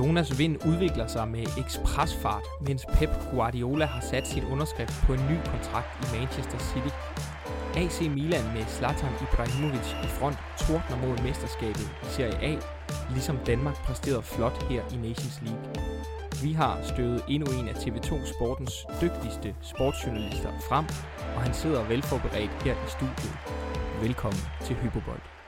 Jonas Vind udvikler sig med ekspresfart, mens Pep Guardiola har sat sin underskrift på en ny kontrakt i Manchester City. AC Milan med Zlatan Ibrahimovic i front tordner mod mesterskabet i Serie A, ligesom Danmark præsterede flot her i Nations League. Vi har støvet endnu en af TV2 Sportens dygtigste sportsjournalister frem, og han sidder velforberedt her i studiet. Velkommen til Hypobold.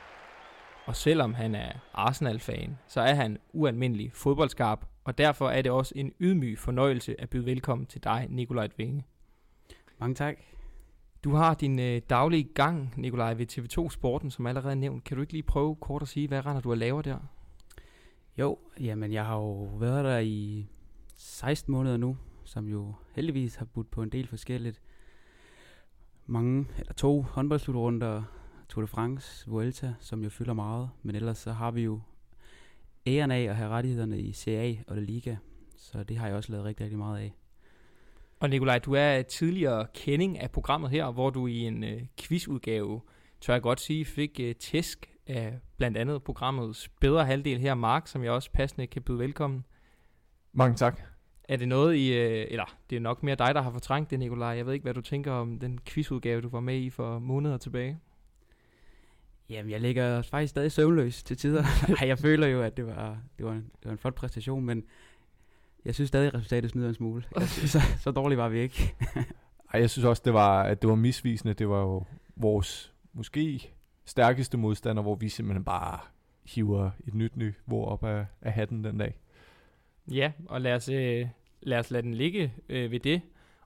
Og selvom han er Arsenal-fan, så er han ualmindelig fodboldskarp, og derfor er det også en ydmyg fornøjelse at byde velkommen til dig, Nikolaj Vinge. Mange tak. Du har din øh, daglige gang, Nikolaj, ved TV2 Sporten, som allerede nævnt. Kan du ikke lige prøve kort at sige, hvad render du at lave der? Jo, jamen jeg har jo været der i 16 måneder nu, som jo heldigvis har budt på en del forskelligt. Mange, eller to håndboldslutrunder, Tour de France, Vuelta, som jo fylder meget. Men ellers så har vi jo æren af at have rettighederne i CA og La Liga. Så det har jeg også lavet rigtig, rigtig meget af. Og Nikolaj, du er tidligere kending af programmet her, hvor du i en øh, quizudgave, tør jeg godt sige, fik øh, tæsk af blandt andet programmets bedre halvdel her, Mark, som jeg også passende kan byde velkommen. Mange tak. Er det noget i, øh, eller det er nok mere dig, der har fortrængt det, Nikolaj. Jeg ved ikke, hvad du tænker om den quizudgave, du var med i for måneder tilbage. Jamen, jeg ligger faktisk stadig søvnløs til tider. Ej, jeg føler jo, at det var, det var, en, det var en flot præstation, men jeg synes stadig, at resultatet snyder en smule. Jeg synes, så, så dårligt var vi ikke. Ej, jeg synes også, det var, at det var misvisende. Det var jo vores måske stærkeste modstander, hvor vi simpelthen bare hiver et nyt niveau op af, af hatten den dag. Ja, og lad os, øh, lad os lade den ligge øh, ved det.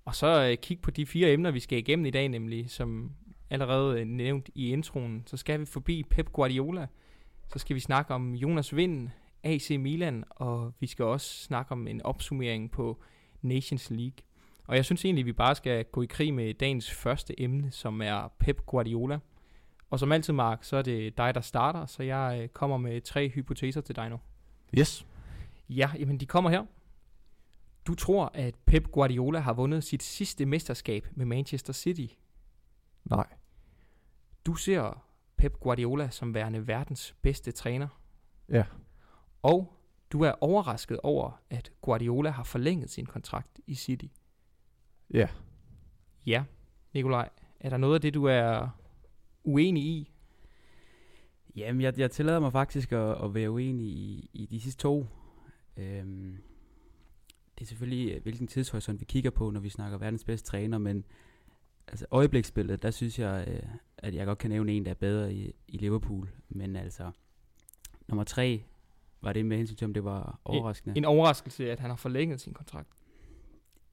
Og så øh, kigge på de fire emner, vi skal igennem i dag, nemlig som allerede nævnt i introen, så skal vi forbi Pep Guardiola. Så skal vi snakke om Jonas Vind, AC Milan, og vi skal også snakke om en opsummering på Nations League. Og jeg synes egentlig, at vi bare skal gå i krig med dagens første emne, som er Pep Guardiola. Og som altid, Mark, så er det dig, der starter, så jeg øh, kommer med tre hypoteser til dig nu. Yes. Ja, jamen de kommer her. Du tror, at Pep Guardiola har vundet sit sidste mesterskab med Manchester City. Nej. Du ser Pep Guardiola som værende verdens bedste træner. Ja. Og du er overrasket over, at Guardiola har forlænget sin kontrakt i City. Ja. Ja, Nikolaj. Er der noget af det, du er uenig i? Jamen, jeg, jeg tillader mig faktisk at, at være uenig i, i de sidste to. Øhm, det er selvfølgelig, øh, hvilken tidshorisont vi kigger på, når vi snakker verdens bedste træner, men altså øjebliksbilledet, der synes jeg, øh, at jeg godt kan nævne en, der er bedre i, i Liverpool. Men altså, nummer tre var det med hensyn til, om det var overraskende. En, en overraskelse, at han har forlænget sin kontrakt.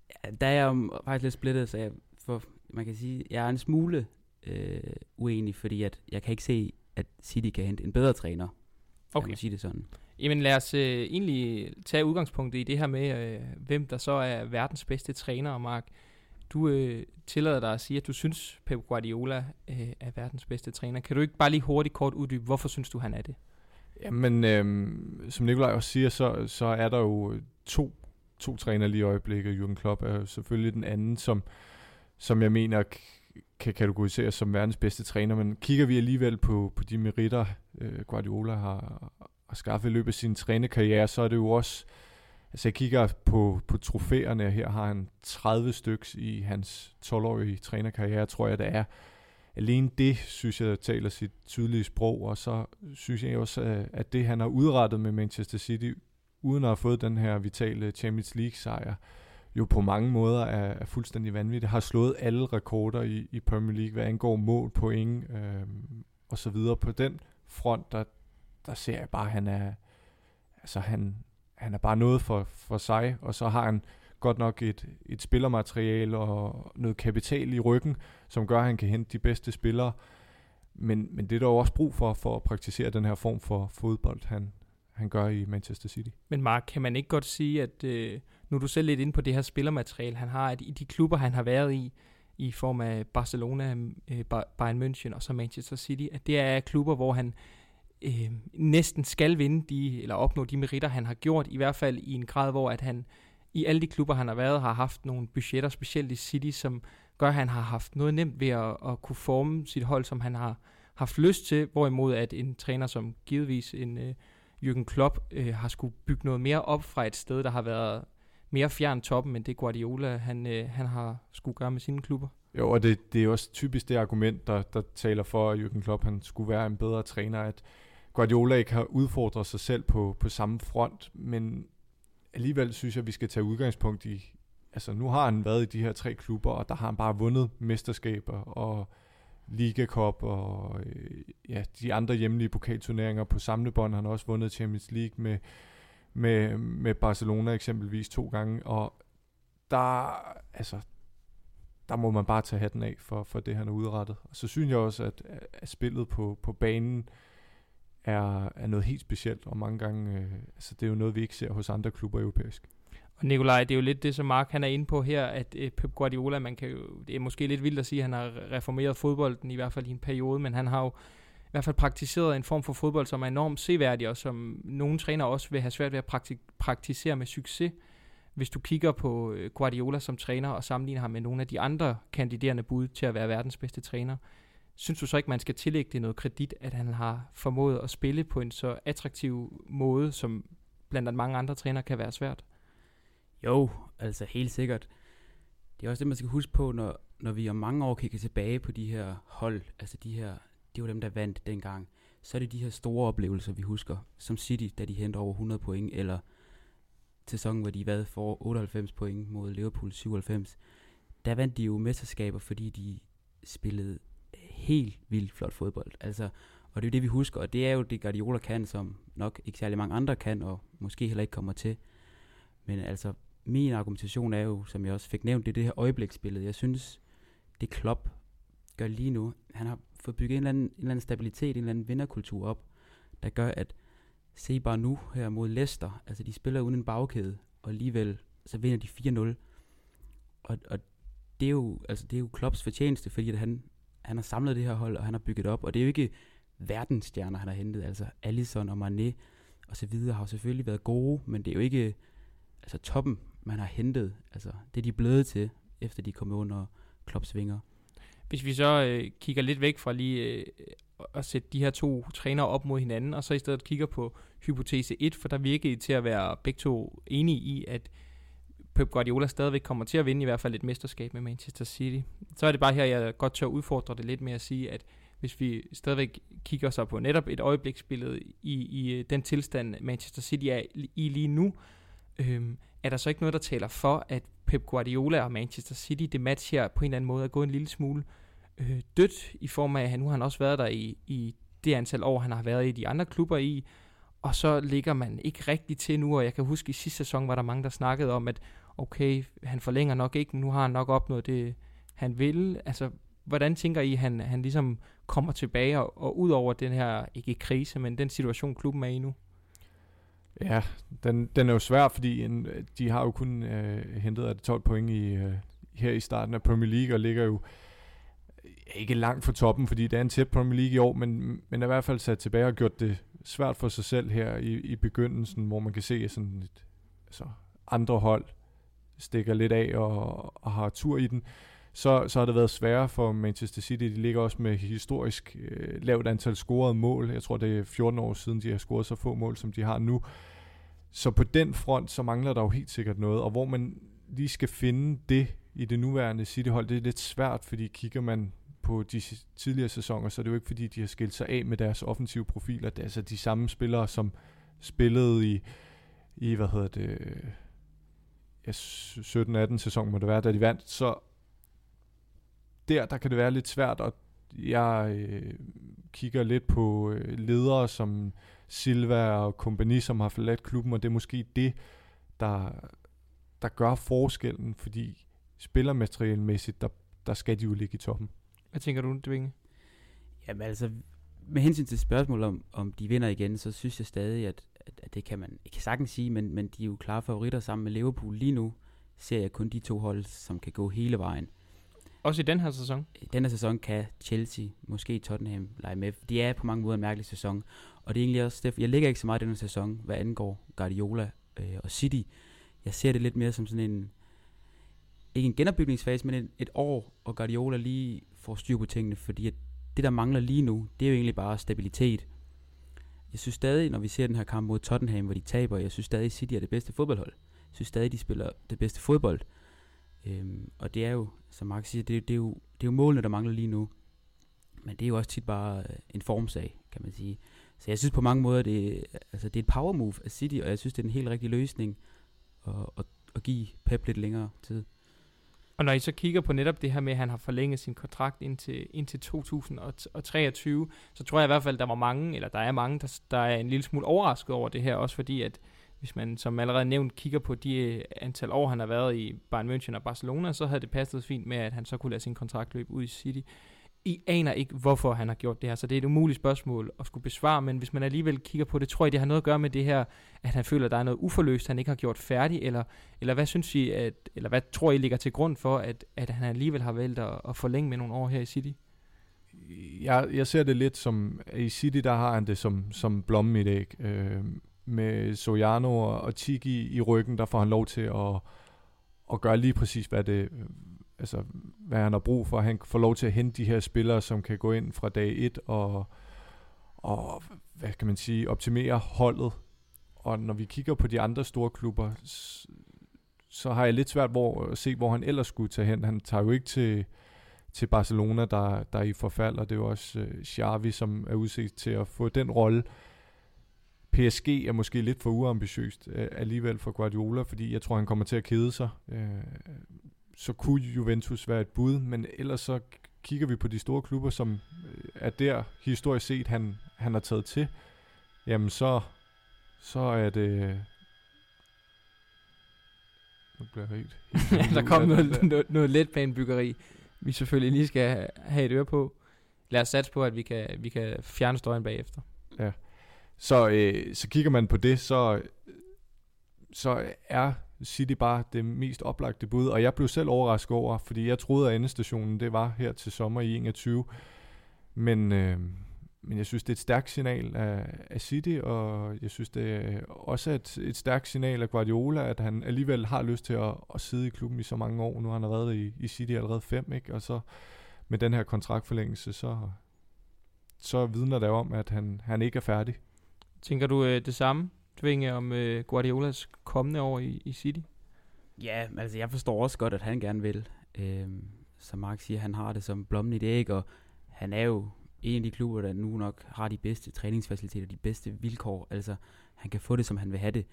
Ja, der er jeg faktisk lidt splittet, så jeg, for man kan sige, jeg er en smule øh, uenig, fordi at jeg kan ikke se, at City kan hente en bedre træner. Okay. Må sige det sådan. Jamen lad os øh, egentlig tage udgangspunktet i det her med, øh, hvem der så er verdens bedste træner, Mark. Du øh, tillader dig at sige, at du synes, Pep Guardiola øh, er verdens bedste træner. Kan du ikke bare lige hurtigt kort uddybe, hvorfor synes du, han er det? Jamen, øh, som Nikolaj også siger, så, så er der jo to, to træner lige i øjeblikket. Jürgen Klopp er selvfølgelig den anden, som, som jeg mener kan kategoriseres som verdens bedste træner. Men kigger vi alligevel på, på de meritter, øh, Guardiola har, har skaffet i løbet af sin trænerkarriere, så er det jo også... Altså jeg kigger på, på trofæerne, her har han 30 styks i hans 12-årige trænerkarriere, tror jeg det er. Alene det, synes jeg, taler sit tydelige sprog, og så synes jeg også, at det han har udrettet med Manchester City, uden at have fået den her vitale Champions League sejr, jo på mange måder er, er fuldstændig vanvittigt. Har slået alle rekorder i, i Premier League, hvad angår mål, point øh, og så videre. På den front, der, der ser jeg bare, at han er, altså han, han er bare noget for, for sig, og så har han godt nok et, et spillermateriale og noget kapital i ryggen, som gør, at han kan hente de bedste spillere. Men, men det er der jo også brug for, for at praktisere den her form for fodbold, han, han gør i Manchester City. Men Mark, kan man ikke godt sige, at øh, nu er du selv lidt inde på det her spillermateriale, han har, at i de klubber, han har været i, i form af Barcelona, øh, Bayern München og så Manchester City, at det er klubber, hvor han øh, næsten skal vinde de, eller opnå de meritter, han har gjort, i hvert fald i en grad, hvor at han i alle de klubber, han har været, har haft nogle budgetter, specielt i City, som gør, at han har haft noget nemt ved at, at kunne forme sit hold, som han har haft lyst til, hvorimod at en træner som givetvis en øh, Jürgen Klopp øh, har skulle bygge noget mere op fra et sted, der har været mere fjern toppen, end det Guardiola han, øh, han har skulle gøre med sine klubber. Jo, og det, det er også typisk det argument, der, der taler for, at Jürgen Klopp han skulle være en bedre træner, at Guardiola ikke har udfordret sig selv på, på samme front, men alligevel synes jeg, at vi skal tage udgangspunkt i, altså nu har han været i de her tre klubber, og der har han bare vundet mesterskaber og Liga Cup og øh, ja, de andre hjemlige pokalturneringer på samlebånd. Han har også vundet Champions League med, med, med Barcelona eksempelvis to gange, og der, altså, der må man bare tage hatten af for, for det, han har udrettet. Og så synes jeg også, at, at spillet på, på banen er, er noget helt specielt, og mange gange, øh, altså det er jo noget, vi ikke ser hos andre klubber europæisk. Og Nikolaj, det er jo lidt det, som Mark han er inde på her, at øh, Pep Guardiola, man kan jo, det er måske lidt vildt at sige, at han har reformeret fodbolden, i hvert fald i en periode, men han har jo i hvert fald praktiseret en form for fodbold, som er enormt seværdig, og som nogle træner også vil have svært ved at praktik- praktisere med succes. Hvis du kigger på øh, Guardiola som træner og sammenligner ham med nogle af de andre kandiderende bud til at være verdens bedste træner, synes du så ikke, man skal tillægge det noget kredit, at han har formået at spille på en så attraktiv måde, som blandt andet mange andre trænere kan være svært? Jo, altså helt sikkert. Det er også det, man skal huske på, når, når vi om mange år kigger tilbage på de her hold, altså de her, det var dem, der vandt dengang, så er det de her store oplevelser, vi husker, som City, da de henter over 100 point, eller sæsonen, hvor de var for 98 point mod Liverpool 97. Der vandt de jo mesterskaber, fordi de spillede helt vildt flot fodbold. Altså, og det er jo det, vi husker, og det er jo det, Guardiola kan, som nok ikke særlig mange andre kan, og måske heller ikke kommer til. Men altså, min argumentation er jo, som jeg også fik nævnt, det er det her øjebliksbillede. Jeg synes, det Klopp gør lige nu, han har fået bygget en eller, anden, en eller anden stabilitet, en eller anden vinderkultur op, der gør, at se bare nu her mod Leicester, altså de spiller uden en bagkæde, og alligevel så vinder de 4-0. Og, og det er jo, altså det er jo Klopps fortjeneste, fordi at han, han har samlet det her hold, og han har bygget op, og det er jo ikke verdensstjerner, han har hentet, altså Allison og Mané og så videre har selvfølgelig været gode, men det er jo ikke altså toppen, man har hentet, altså det de er blevet til, efter de kom under Klopps vinger. Hvis vi så øh, kigger lidt væk fra lige øh, at sætte de her to trænere op mod hinanden, og så i stedet kigger på hypotese 1, for der virker I til at være begge to enige i, at Pep Guardiola stadigvæk kommer til at vinde i hvert fald et mesterskab med Manchester City. Så er det bare her, jeg godt tør udfordre det lidt med at sige, at hvis vi stadigvæk kigger så på netop et øjebliksbillede i, i øh, den tilstand, Manchester City er i lige nu, øhm, er der så ikke noget, der taler for, at Pep Guardiola og Manchester City, det match her på en eller anden måde er gået en lille smule øh, dødt, i form af, at han, nu har han også været der i, i det antal år, han har været i de andre klubber i, og så ligger man ikke rigtig til nu, og jeg kan huske i sidste sæson var der mange, der snakkede om, at okay, han forlænger nok ikke, men nu har han nok opnået det, han vil. Altså, hvordan tænker I, han, han ligesom kommer tilbage og, og ud over den her, ikke krise, men den situation, klubben er i nu? Ja, den, den er jo svær, fordi en, de har jo kun øh, hentet af 12 point i, øh, her i starten af Premier League, og ligger jo ikke langt fra toppen, fordi det er en tæt Premier League i år, men, men er i hvert fald sat tilbage og gjort det svært for sig selv her i, i begyndelsen, hvor man kan se sådan et, altså andre hold stikker lidt af og, og har tur i den så, så har det været sværere for Manchester City. De ligger også med historisk øh, lavt antal scorede mål. Jeg tror, det er 14 år siden, de har scoret så få mål, som de har nu. Så på den front, så mangler der jo helt sikkert noget. Og hvor man lige skal finde det i det nuværende City-hold, det er lidt svært, fordi kigger man på de tidligere sæsoner, så er det jo ikke fordi, de har skilt sig af med deres offensive profiler. Det er altså de samme spillere, som spillede i, i hvad hedder det, ja, 17-18 sæson må det være, da de vandt. Så der, der kan det være lidt svært, og jeg øh, kigger lidt på øh, ledere som Silva og kompagni, som har forladt klubben, og det er måske det, der, der gør forskellen, fordi spillermaterialmæssigt, der, der skal de jo ligge i toppen. Hvad tænker du, Dvinge? Jamen altså, med hensyn til spørgsmålet om, om de vinder igen, så synes jeg stadig, at, at, det kan man ikke sagtens sige, men, men de er jo klare favoritter sammen med Liverpool. Lige nu ser jeg kun de to hold, som kan gå hele vejen. Også i den her sæson? I den her sæson kan Chelsea, måske Tottenham, lege med. De er på mange måder en mærkelig sæson. Og det er egentlig også, Steff, jeg ligger ikke så meget i den her sæson, hvad angår Guardiola øh, og City. Jeg ser det lidt mere som sådan en, ikke en genopbygningsfase, men et, et år, og Guardiola lige får styr på tingene, fordi at det, der mangler lige nu, det er jo egentlig bare stabilitet jeg synes stadig, når vi ser den her kamp mod Tottenham, hvor de taber, jeg synes stadig, City er det bedste fodboldhold. Jeg synes stadig, de spiller det bedste fodbold. Øhm, og det er jo, som Mark siger, det, det, er jo, det er jo målene, der mangler lige nu. Men det er jo også tit bare øh, en formsag, kan man sige. Så jeg synes på mange måder, det, altså, det er et power move af City, og jeg synes, det er en helt rigtig løsning at, at, at give Pep lidt længere tid. Og når I så kigger på netop det her med, at han har forlænget sin kontrakt indtil, indtil 2023, så tror jeg i hvert fald, der var mange, eller der er mange, der, der er en lille smule overrasket over det her, også fordi at hvis man som allerede nævnt kigger på de øh, antal år, han har været i Bayern München og Barcelona, så havde det passet fint med, at han så kunne lade sin kontrakt løbe ud i City. I aner ikke, hvorfor han har gjort det her, så det er et umuligt spørgsmål at skulle besvare, men hvis man alligevel kigger på det, tror jeg, det har noget at gøre med det her, at han føler, at der er noget uforløst, han ikke har gjort færdig, eller, eller hvad synes I, at, eller hvad tror I ligger til grund for, at, at han alligevel har valgt at, at forlænge med nogle år her i City? Jeg, jeg ser det lidt som, i City, der har han det som, som blommen i dag. Øh, med Sojano og, og Tiki i ryggen, der får han lov til at, at gøre lige præcis, hvad det, altså, hvad han har brug for. Han får lov til at hente de her spillere, som kan gå ind fra dag 1 og, og hvad kan man sige, optimere holdet. Og når vi kigger på de andre store klubber, så har jeg lidt svært hvor, at se, hvor han ellers skulle tage hen. Han tager jo ikke til, til Barcelona, der, der er i forfald, og det er jo også øh, Xavi, som er udset til at få den rolle. PSG er måske lidt for uambitiøst øh, alligevel for Guardiola, fordi jeg tror, han kommer til at kede sig. Øh, så kunne Juventus være et bud, men ellers så kigger vi på de store klubber, som er der historisk set, han, han har taget til, jamen så, så er det... Nu bliver jeg helt... helt der kom noget, noget, noget letbanebyggeri, vi selvfølgelig lige skal have et øre på. Lad os satse på, at vi kan, vi kan fjerne støjen bagefter. Ja. Så, øh, så kigger man på det, så, så er City bare det mest oplagte bud, og jeg blev selv overrasket over, fordi jeg troede, at endestationen det var her til sommer i 21. Men, øh, men jeg synes, det er et stærkt signal af, af City, og jeg synes, det er også et, et stærkt signal af Guardiola, at han alligevel har lyst til at, at sidde i klubben i så mange år. Nu har han været i, i City allerede fem, ikke? og så med den her kontraktforlængelse, så, så vidner det om, at han, han ikke er færdig. Tænker du øh, det samme? Tvinge om øh, Guardiolas kommende år i, i City? Ja, altså jeg forstår også godt, at han gerne vil. Øhm, som Mark siger, han har det som blommen i det æg, og han er jo en af de klubber, der nu nok har de bedste træningsfaciliteter, de bedste vilkår. Altså, han kan få det, som han vil have det.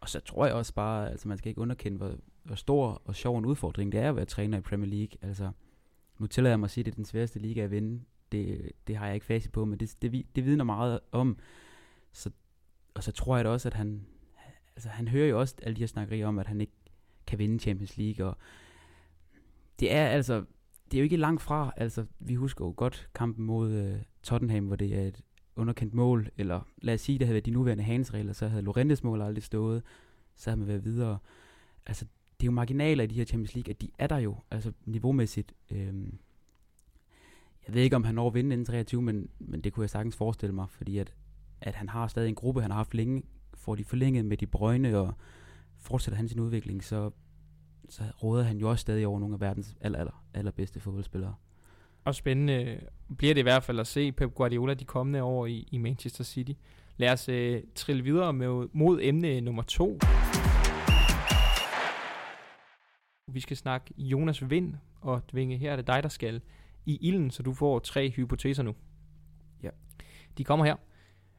Og så tror jeg også bare, altså man skal ikke underkende, hvor, hvor stor og sjov en udfordring det er at være træner i Premier League. Altså, nu tillader jeg mig at sige, at det er den sværeste liga at vinde. Det, det har jeg ikke facit på, men det, det, det vidner meget om. Så og så tror jeg da også, at han, altså han hører jo også alle de her snakkerier om, at han ikke kan vinde Champions League, og det er altså, det er jo ikke langt fra, altså vi husker jo godt kampen mod uh, Tottenham, hvor det er et underkendt mål, eller lad os sige, det havde været de nuværende hansregler, så havde Lorentes mål aldrig stået, så havde man været videre. Altså, det er jo marginaler i de her Champions League, at de er der jo, altså niveaumæssigt. Øhm, jeg ved ikke, om han når at vinde inden 23, men, men det kunne jeg sagtens forestille mig, fordi at at han har stadig en gruppe, han har haft længe, får de forlænget med de brøgne, og fortsætter han sin udvikling, så, så råder han jo også stadig over nogle af verdens aller, aller, allerbedste fodboldspillere. Og spændende bliver det i hvert fald at se Pep Guardiola de kommende år i, i Manchester City. Lad os øh, trille videre med, mod emne nummer to. Vi skal snakke Jonas Vind, og Dvinge, her er det dig, der skal i ilden, så du får tre hypoteser nu. Ja. De kommer her.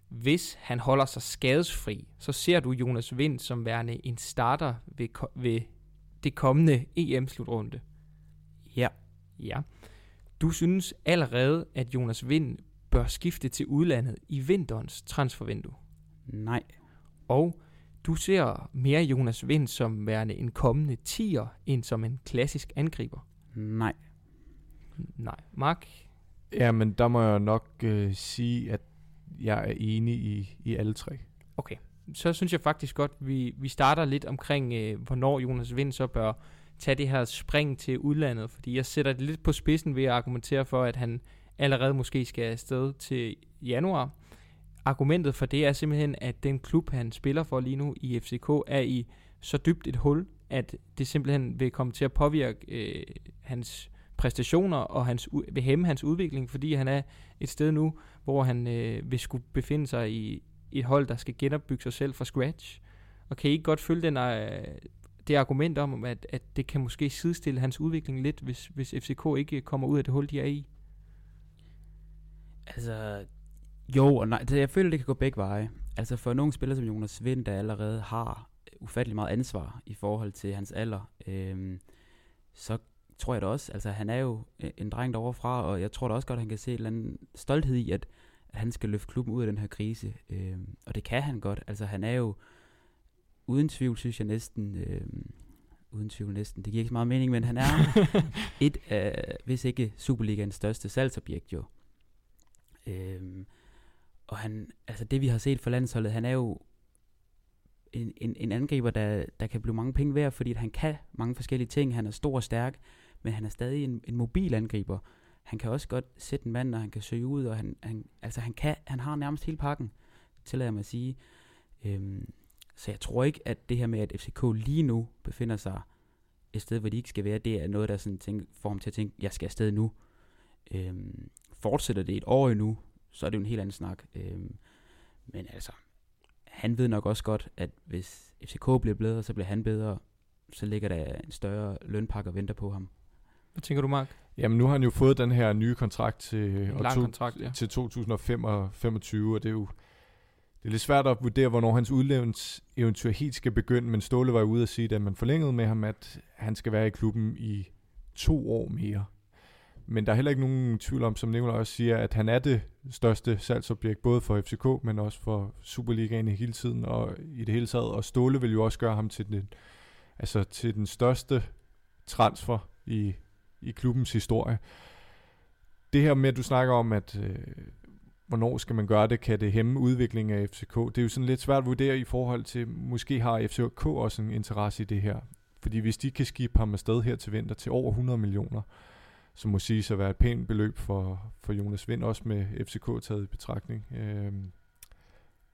Hvis han holder sig skadesfri, så ser du Jonas Vind som værende en starter ved, ved det kommende EM-slutrunde. Ja. Ja. Du synes allerede, at Jonas Vind bør skifte til udlandet i vinterens transfervindue. Nej. Og du ser mere Jonas Vind som værende en kommende tier, end som en klassisk angriber. Nej. Nej. Mark? Ja, men der må jeg nok øh, sige, at jeg er enig i, i alle tre. Okay, så synes jeg faktisk godt, vi, vi starter lidt omkring, øh, hvornår Jonas Vind så bør tage det her spring til udlandet, fordi jeg sætter det lidt på spidsen ved at argumentere for, at han allerede måske skal afsted til januar. Argumentet for det er simpelthen, at den klub, han spiller for lige nu i FCK, er i så dybt et hul, at det simpelthen vil komme til at påvirke øh, hans præstationer og hans, vil hæmme hans udvikling, fordi han er et sted nu, hvor han øh, vil skulle befinde sig i et hold, der skal genopbygge sig selv fra scratch. Og kan I ikke godt følge den, øh, det argument om, at, at det kan måske sidestille hans udvikling lidt, hvis, hvis FCK ikke kommer ud af det hul, de er i? Altså, jo og nej. Jeg føler, det kan gå begge veje. Altså for nogle spillere som Jonas Vind, der allerede har ufattelig meget ansvar i forhold til hans alder, øh, så tror jeg da også, altså han er jo en dreng derovre fra, og jeg tror da også godt, at han kan se en eller anden stolthed i, at, at han skal løfte klubben ud af den her krise. Øhm, og det kan han godt. Altså han er jo, uden tvivl synes jeg næsten, øhm, uden tvivl næsten, det giver ikke så meget mening, men han er et af, hvis ikke Superligans største salgsobjekt jo. Øhm, og han, altså det vi har set for landsholdet, han er jo en, en, en angriber, der, der kan blive mange penge værd, fordi han kan mange forskellige ting. Han er stor og stærk, men han er stadig en, en mobil angriber. Han kan også godt sætte en mand, og han kan søge ud, og han, han, altså han, kan, han har nærmest hele pakken, tillader jeg mig at sige. Øhm, så jeg tror ikke, at det her med, at FCK lige nu befinder sig et sted, hvor de ikke skal være, det er noget, der sådan tænker, får ham til at tænke, jeg skal afsted nu. Øhm, fortsætter det et år endnu, så er det jo en helt anden snak. Øhm, men altså, han ved nok også godt, at hvis FCK bliver bedre, så bliver han bedre. Så ligger der en større lønpakke og venter på ham. Hvad tænker du, Mark? Jamen, nu har han jo fået den her nye kontrakt til, en lang to, kontrakt, ja. til 2025, og det er jo det er lidt svært at vurdere, hvornår hans udlevningseventyr helt skal begynde, men Ståle var ude at sige, at man forlængede med ham, at han skal være i klubben i to år mere. Men der er heller ikke nogen tvivl om, som Nicolaj også siger, at han er det største salgsobjekt, både for FCK, men også for Superligaen i hele tiden, og i det hele taget. Og Ståle vil jo også gøre ham til den, altså til den største transfer i, i klubbens historie. Det her med, at du snakker om, at øh, hvornår skal man gøre det, kan det hæmme udviklingen af FCK. Det er jo sådan lidt svært at vurdere i forhold til, måske har FCK også en interesse i det her. Fordi hvis de kan skibe ham afsted her til vinter til over 100 millioner, som må sige at være et pænt beløb for, for Jonas Vind, også med FCK taget i betragtning. øh,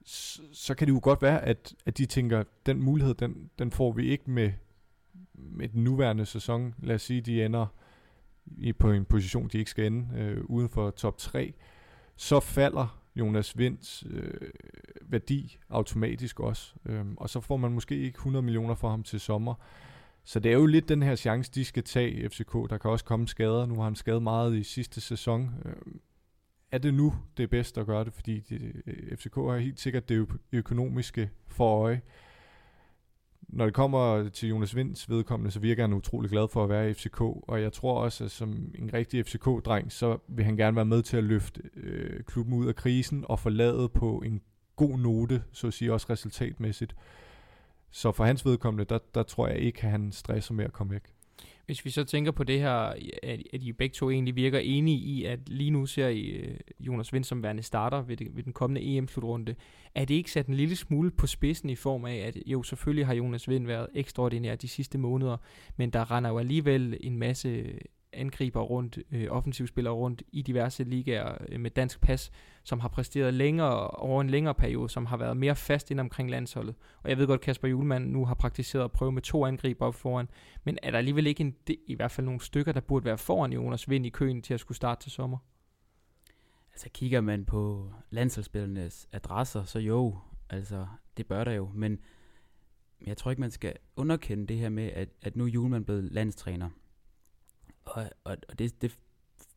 så, så kan det jo godt være, at, at de tænker, den mulighed, den, den får vi ikke med, med den nuværende sæson. Lad os sige, de ender i, på en position, de ikke skal ende øh, uden for top 3. Så falder Jonas Vinds øh, værdi automatisk også. Øhm, og så får man måske ikke 100 millioner for ham til sommer. Så det er jo lidt den her chance, de skal tage FCK. Der kan også komme skader. Nu har han skadet meget i sidste sæson. Øh, er det nu det er bedst at gøre det? Fordi det, øh, FCK har helt sikkert det økonomiske for øje. Når det kommer til Jonas Vinds vedkommende, så virker han utrolig glad for at være i FCK. Og jeg tror også, at som en rigtig FCK-dreng, så vil han gerne være med til at løfte øh, klubben ud af krisen og forlade på en god note, så at sige også resultatmæssigt. Så for hans vedkommende, der, der tror jeg ikke, at han stresser med at komme væk. Hvis vi så tænker på det her, at, at I begge to egentlig virker enige i, at lige nu ser I øh, Jonas Vind som værende starter ved, det, ved den kommende EM-slutrunde, er det ikke sat en lille smule på spidsen i form af, at jo selvfølgelig har Jonas Vind været ekstraordinær de sidste måneder, men der render jo alligevel en masse angriber rundt, øh, offensivspillere rundt i diverse ligaer øh, med dansk pas, som har præsteret længere over en længere periode, som har været mere fast ind omkring landsholdet. Og jeg ved godt, Kasper Julemand nu har praktiseret at prøve med to angriber op foran, men er der alligevel ikke en, i hvert fald nogle stykker, der burde være foran Jonas Vind i køen til at skulle starte til sommer? Altså kigger man på landsholdsspillernes adresser, så jo, altså det bør der jo, men jeg tror ikke, man skal underkende det her med, at, at nu er Julemand blevet landstræner. Og, og, og det, det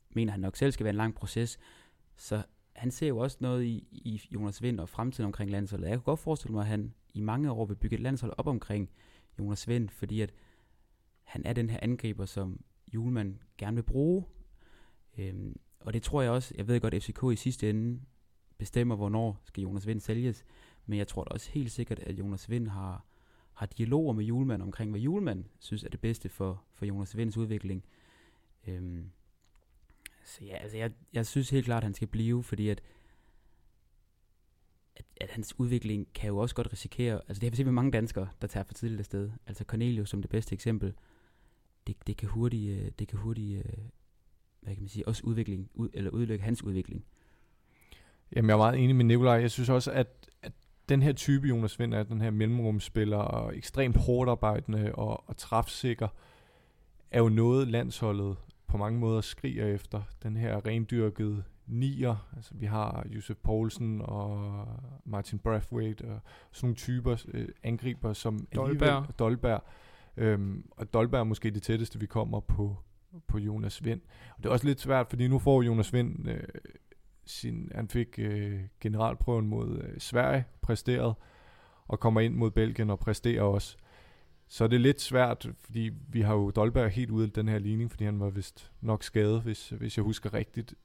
mener han nok selv skal være en lang proces. Så han ser jo også noget i, i Jonas Vind og fremtiden omkring landsholdet. Jeg kan godt forestille mig, at han i mange år vil bygge et landshold op omkring Jonas Vind, fordi at han er den her angriber, som Julemand gerne vil bruge. Øhm, og det tror jeg også, jeg ved godt, at FCK i sidste ende bestemmer, hvornår skal Jonas Vind sælges. Men jeg tror da også helt sikkert, at Jonas Vind har, har dialoger med Julemand omkring, hvad Julemand synes er det bedste for, for Jonas Vinds udvikling. Øhm, så ja, altså jeg, jeg synes helt klart, at han skal blive, fordi at, at, at hans udvikling kan jo også godt risikere, altså det har vi set med mange danskere, der tager for tidligt afsted. Altså Cornelius som det bedste eksempel, det, det kan hurtigt, øh, det kan hurtigt, øh, hvad kan man sige, også udvikling, ud, eller udlægge hans udvikling. Jamen jeg er meget enig med Nikolaj. Jeg synes også, at, at den her type Jonas Vind er den her mellemrumspiller, og ekstremt hårdt arbejdende og, og træfsikker, er jo noget landsholdet på mange måder skriger efter. Den her rendyrkede nier. Altså, vi har Josef Poulsen og Martin Brathwaite og sådan nogle typer øh, angriber som Dolberg. Dolberg. Øhm, og Dolberg er måske det tætteste, vi kommer på, på Jonas Vind. Og det er også lidt svært, fordi nu får Jonas Vind øh, sin, han fik øh, generalprøven mod øh, Sverige præsteret, og kommer ind mod Belgien og præsterer også. Så er det lidt svært, fordi vi har jo Dolberg helt ude af den her ligning, fordi han var vist nok skadet, hvis, hvis jeg husker rigtigt.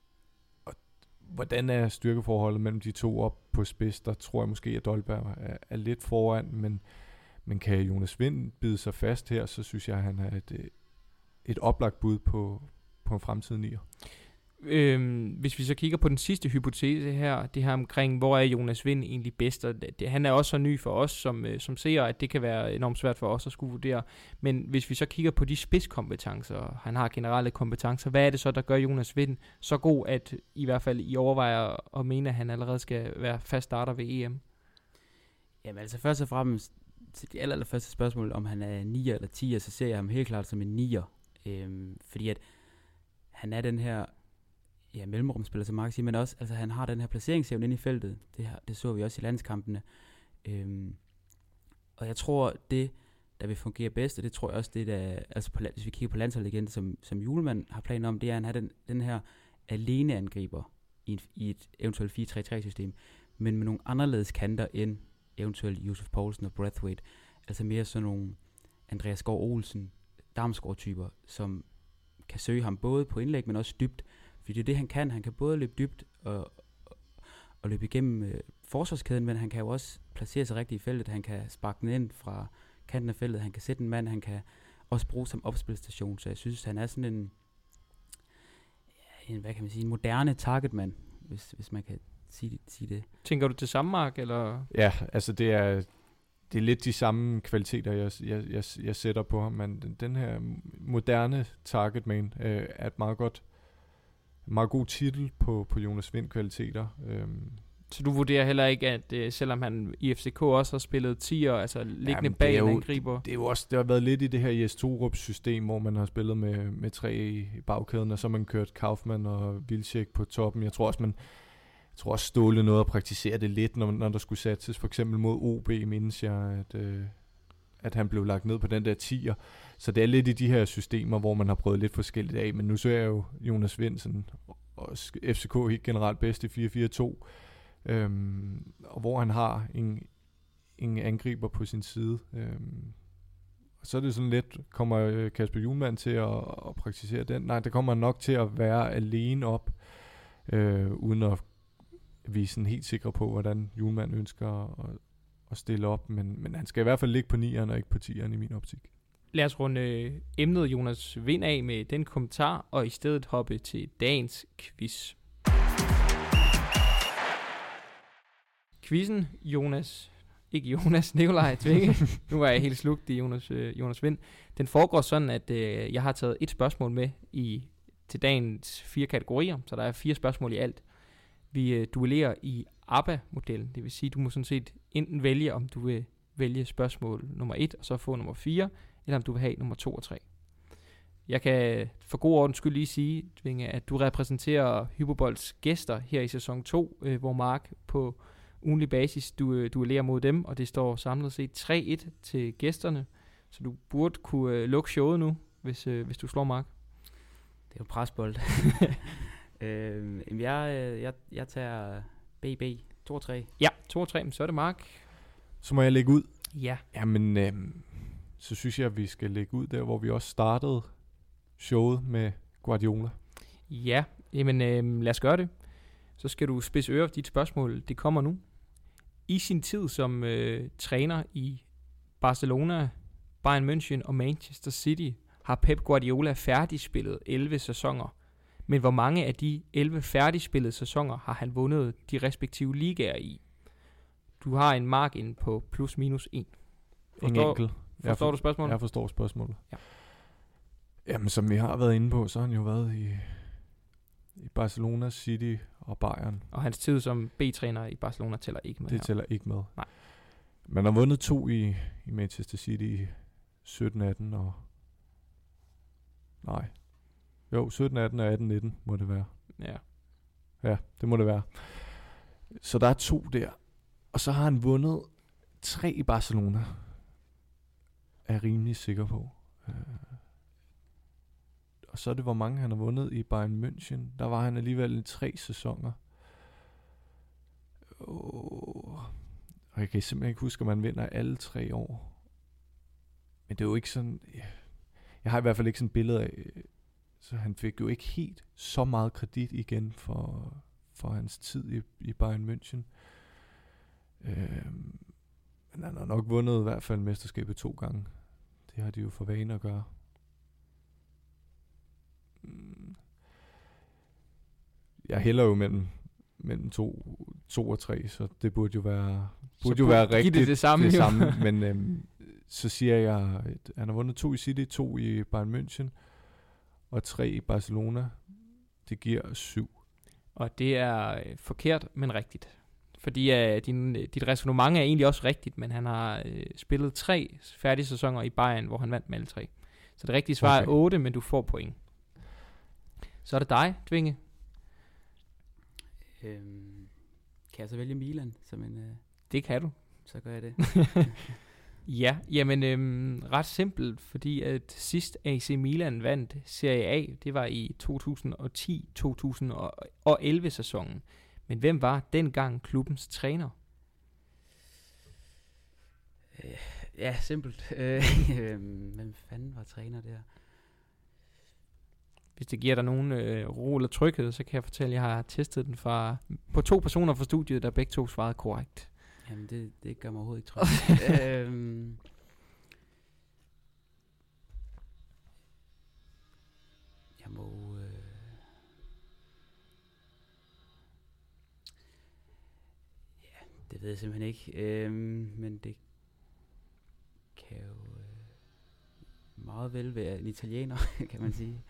Og hvordan er styrkeforholdet mellem de to op på spids? Der tror jeg måske, at Dolberg er, er lidt foran, men, men kan Jonas Vind bide sig fast her, så synes jeg, at han er et, øh, et oplagt bud på, på en fremtidig nier. Øhm, hvis vi så kigger på den sidste hypotese her, det her omkring, hvor er Jonas Vind egentlig bedst, og det, han er også så ny for os som, øh, som ser, at det kan være enormt svært for os at skulle vurdere. Men hvis vi så kigger på de spidskompetencer, han har generelle kompetencer, hvad er det så, der gør Jonas Vind så god, at i hvert fald I overvejer at mene, at han allerede skal være fast starter ved EM? Jamen altså først og fremmest til det aller, aller første spørgsmål, om han er 9 eller 10, så ser jeg ham helt klart som en 9'er. Øhm, fordi at han er den her ja, mellemrumspiller, som Mark siger, men også, altså han har den her placeringsevne inde i feltet. Det, her, det så vi også i landskampene. Øhm, og jeg tror, det, der vil fungere bedst, og det tror jeg også, det der, altså på, hvis vi kigger på landsholdet igen, som, som julemand har planer om, det er, at han har den, den her alene angriber i, en, i et eventuelt 4-3-3-system, men med nogle anderledes kanter end eventuelt Josef Poulsen og Brathwaite. Altså mere sådan nogle Andreas Skov Olsen, Damsgaard typer, som kan søge ham både på indlæg, men også dybt. Fordi det er det, han kan. Han kan både løbe dybt og, og, løbe igennem øh, forsvarskæden, men han kan jo også placere sig rigtigt i feltet. Han kan sparke den ind fra kanten af feltet. Han kan sætte en mand. Han kan også bruge som opspilstation. Så jeg synes, han er sådan en, ja, en hvad kan man sige, en moderne targetmand, hvis, hvis man kan sige, sige det. Tænker du til samme, Mark, eller? Ja, altså det er, det er lidt de samme kvaliteter, jeg, jeg, jeg, jeg sætter på ham, men den, den her moderne targetman øh, er et meget godt, meget god titel på, på Jonas Vind kvaliteter. Øhm, Så du vurderer heller ikke, at øh, selvom han i FCK også har spillet 10'er, altså liggende Jamen, bag en angriber? det er jo også, det har været lidt i det her Jes Torup system, hvor man har spillet med, med tre i, i bagkæden, og så har man kørt Kaufmann og Vilcek på toppen. Jeg tror også, man, jeg tror også Ståle nåede at praktisere det lidt, når, når der skulle satses for eksempel mod OB, mindes jeg, at, øh, at han blev lagt ned på den der 10'er. Så det er lidt i de her systemer, hvor man har prøvet lidt forskelligt af, men nu ser jeg jo Jonas Vindsen og FCK helt generelt bedst i 4-4-2, øhm, og hvor han har en, en angriber på sin side. Øhm, og så er det sådan lidt, kommer øh, Kasper Julemand til at, at praktisere den? Nej, det kommer han nok til at være alene op, øh, uden at vi er sådan helt sikre på, hvordan Julemand ønsker at, at stille op, men, men han skal i hvert fald ligge på 9'eren og ikke på 10'eren i min optik. Lad os runde øh, emnet Jonas Vind af med den kommentar, og i stedet hoppe til dagens quiz. Quizzen, Jonas, ikke Jonas, Nikolaj Tvinge, nu er jeg helt slugt i Jonas, øh, Jonas Vind. Den foregår sådan, at øh, jeg har taget et spørgsmål med i til dagens fire kategorier, så der er fire spørgsmål i alt. Vi øh, duellerer i ABBA-modellen, det vil sige, du må sådan set enten vælge, om du vil vælge spørgsmål nummer 1, og så få nummer 4, eller om du vil have nummer 2 og 3. Jeg kan for god ordens skyld lige sige, Tvinge, at du repræsenterer Hyperbolds gæster her i sæson 2, øh, hvor Mark på ugenlig basis du, øh, du duellerer mod dem, og det står samlet set 3-1 til gæsterne, så du burde kunne øh, lukke showet nu, hvis, øh, hvis du slår Mark. Det er jo presbold. Øh, øh, jeg, jeg, jeg tager BB 2 og 3. Ja, 2 og 3, så er det Mark. Så må jeg lægge ud. Ja. Jamen, øh, så synes jeg, at vi skal lægge ud der, hvor vi også startede showet med Guardiola. Ja, jamen øh, lad os gøre det. Så skal du spidse ører for dit spørgsmål. Det kommer nu. I sin tid som øh, træner i Barcelona, Bayern München og Manchester City, har Pep Guardiola færdigspillet 11 sæsoner. Men hvor mange af de 11 færdigspillede sæsoner har han vundet de respektive ligaer i? Du har en mark ind på plus minus 1. En Forstår- enkelt. Jeg Forstår for- du spørgsmålet? Jeg forstår spørgsmålet. Ja. Jamen, som vi har været inde på, så har han jo været i, i Barcelona, City og Bayern. Og hans tid som B-træner i Barcelona tæller ikke med Det her. tæller ikke med. Nej. Man har vundet to i, i Manchester City i 17-18 og... Nej. Jo, 17-18 og 18-19 må det være. Ja. Ja, det må det være. Så der er to der. Og så har han vundet tre i Barcelona. Er jeg rimelig sikker på. Øh. Og så er det, hvor mange han har vundet i Bayern München. Der var han alligevel i tre sæsoner. Oh. Og jeg kan simpelthen ikke huske, om man vinder alle tre år. Men det er jo ikke sådan... Jeg har i hvert fald ikke sådan et billede af... Så han fik jo ikke helt så meget kredit igen for, for hans tid i, i Bayern München. Øhm, men han har nok vundet i hvert fald mesterskabet to gange. Det har de jo for vane at gøre. Mm. Jeg hælder jo mellem, mellem to, to og tre, så det burde jo være, burde jo være rigtigt det, det samme. Det samme men øhm, så siger jeg, at han har vundet to i City, to i Bayern München, og tre i Barcelona. Det giver syv. Og det er øh, forkert, men rigtigt. Fordi uh, din, dit resonemang er egentlig også rigtigt, men han har uh, spillet tre færdige sæsoner i Bayern, hvor han vandt med alle tre. Så det rigtige svar okay. er 8, men du får point. Så er det dig, Dvinge. Øhm, kan jeg så vælge Milan som en... Uh, det kan du. Så gør jeg det. ja, jamen øhm, ret simpelt, fordi at sidst AC Milan vandt Serie A, det var i 2010-2011 sæsonen. Men hvem var dengang klubbens træner? Øh, ja, simpelt. Øh, hvem fanden var træner der? Hvis det giver dig nogen øh, ro eller tryghed, så kan jeg fortælle, at jeg har testet den fra, på to personer fra studiet, der begge to svarede korrekt. Jamen, det, det gør mig overhovedet ikke tryg. øhm, jeg må... Øh, ja, det ved jeg simpelthen ikke. Øhm, men det kan jo øh, meget vel være en italiener, kan man sige.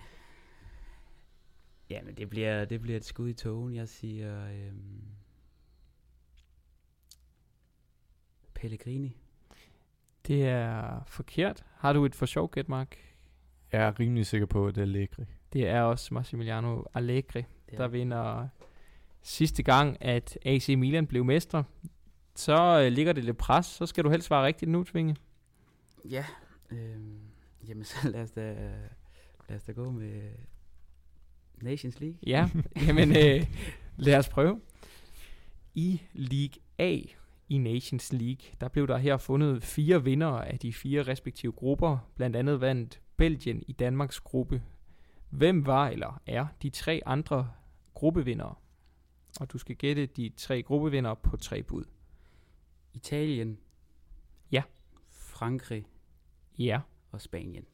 Ja, men det bliver, det bliver et skud i togen. Jeg siger... Øh, Pellegrini. Det er forkert. Har du et for sjov gæt, Mark? Jeg er rimelig sikker på, at det er Allegri. Det er også Massimiliano Allegri, der vinder sidste gang, at AC Milan blev mestre. Så øh, ligger det lidt pres. Så skal du helst svare rigtigt nu, Tvinge. Ja. Øh, jamen, så lad os, da, lad os da gå med Nations League. Ja, jamen øh, lad os prøve. I League A i Nations League. Der blev der her fundet fire vinder af de fire respektive grupper. Blandt andet vandt Belgien i Danmarks gruppe. Hvem var eller er de tre andre gruppevindere? Og du skal gætte de tre gruppevindere på tre bud. Italien. Ja. Frankrig. Ja. Og Spanien.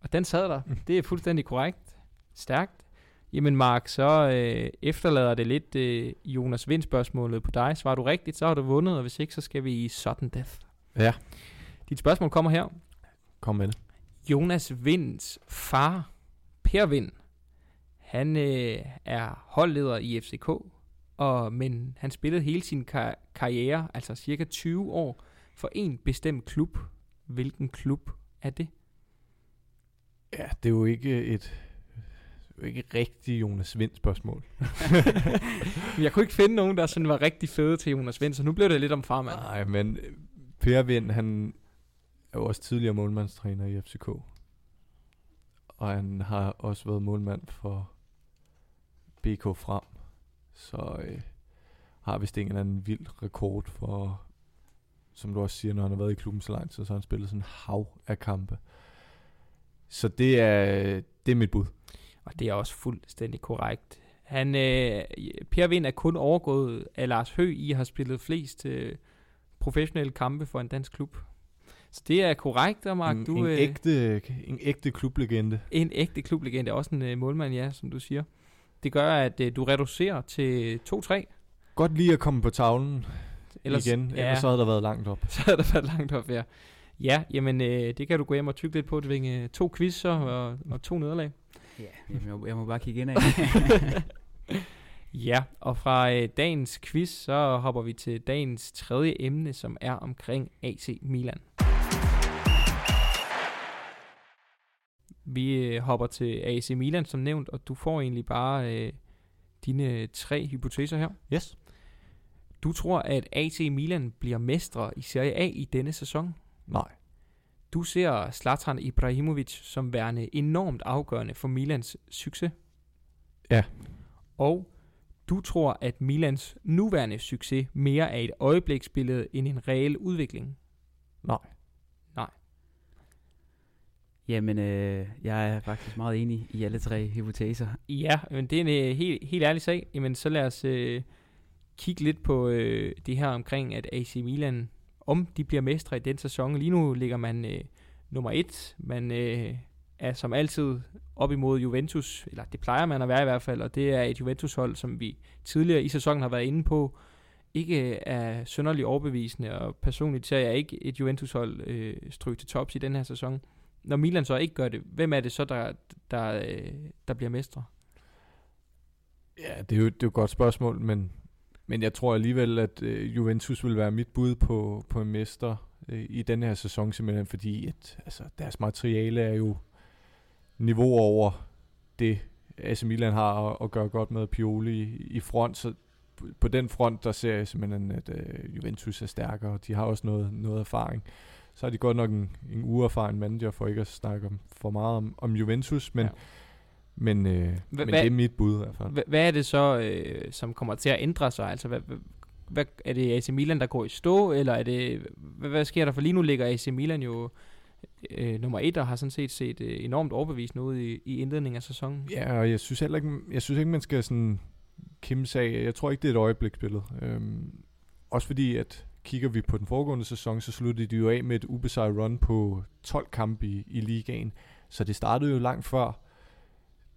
Og den sad der. Det er fuldstændig korrekt. Stærkt. Jamen Mark, så øh, efterlader det lidt øh, Jonas Vind-spørgsmålet på dig. Svarer du rigtigt, så har du vundet, og hvis ikke, så skal vi i sudden death. Ja. Dit spørgsmål kommer her. Kom med det. Jonas Vinds far, Per Vind, han øh, er holdleder i FCK, og, men han spillede hele sin kar- karriere, altså cirka 20 år, for en bestemt klub. Hvilken klub er det? Ja, det er jo ikke et jo ikke rigtig Jonas Vind spørgsmål. jeg kunne ikke finde nogen, der sådan var rigtig fede til Jonas Vind, så nu blev det lidt om farmand. Nej, men Per Vind, han er jo også tidligere målmandstræner i FCK. Og han har også været målmand for BK Frem. Så øh, har vist en eller anden vild rekord for, som du også siger, når han har været i klubben så lang tid, så har han spillet sådan hav af kampe. Så det er, det er mit bud. Og det er også fuldstændig korrekt. Han, øh, per Vind er kun overgået af Lars Hø i have spillet flest øh, professionelle kampe for en dansk klub. Så det er korrekt, og Mark, en, du... En, øh, ægte, en ægte klublegende. En ægte klublegende, også en øh, målmand, ja, som du siger. Det gør, at øh, du reducerer til 2-3. Godt lige at komme på tavlen ellers, igen, ja, ellers så havde der været langt op. Så havde der været langt op, ja. Ja, jamen øh, det kan du gå hjem og tykke lidt på. Det er to quizzer og, og to nederlag. Ja, jeg må, jeg må bare kigge ind af. ja, og fra øh, dagens quiz, så hopper vi til dagens tredje emne, som er omkring AC Milan. Vi øh, hopper til AC Milan, som nævnt, og du får egentlig bare øh, dine tre hypoteser her. Yes. Du tror, at AC Milan bliver mestre i Serie A i denne sæson. Nej. Du ser Zlatan Ibrahimovic som værende enormt afgørende for Milans succes. Ja. Og du tror, at Milans nuværende succes mere er et øjebliksbillede end en reel udvikling. Nej. Jamen, øh, jeg er faktisk meget enig i alle tre hypoteser. Ja, men det er en øh, helt, helt ærlig sag. Jamen, så lad os øh, kigge lidt på øh, det her omkring, at AC Milan, om de bliver mestre i den sæson. Lige nu ligger man øh, nummer et. Man øh, er som altid op imod Juventus, eller det plejer man at være i hvert fald, og det er et Juventus-hold, som vi tidligere i sæsonen har været inde på, ikke øh, er sønderlig overbevisende, og personligt ser jeg ikke et Juventus-hold øh, stryge til tops i den her sæson. Når Milan så ikke gør det, hvem er det så, der, der, øh, der bliver mestre? Ja, det er jo, det er jo et godt spørgsmål, men, men jeg tror alligevel, at øh, Juventus vil være mit bud på, på en mester øh, i den her sæson, simpelthen fordi at, altså, deres materiale er jo niveau over det, AC Milan har at, at gøre godt med Pioli i, i front, så på den front, der ser jeg simpelthen, at øh, Juventus er stærkere, de har også noget, noget erfaring. Så har de godt nok en, en uerfaren manager, for ikke at snakke om, for meget om, om Juventus, men, Ja men, øh, Hva- men det er mit bud i hvert fald. Hva- Hvad er det så, øh, som kommer til at ændre sig? Altså, hvad, hvad, er det AC Milan, der går i stå, eller er det, hvad, hvad sker der? For lige nu ligger AC Milan jo øh, nummer et, og har sådan set set øh, enormt overbevisende ud i, i indledningen af sæsonen. Ja, og jeg synes heller ikke, jeg synes ikke man skal sådan kimse af. Jeg tror ikke, det er et øjebliksbillede. Øhm, også fordi, at kigger vi på den foregående sæson, så sluttede de jo af med et ubesejret run på 12 kampe i, i ligaen. Så det startede jo langt før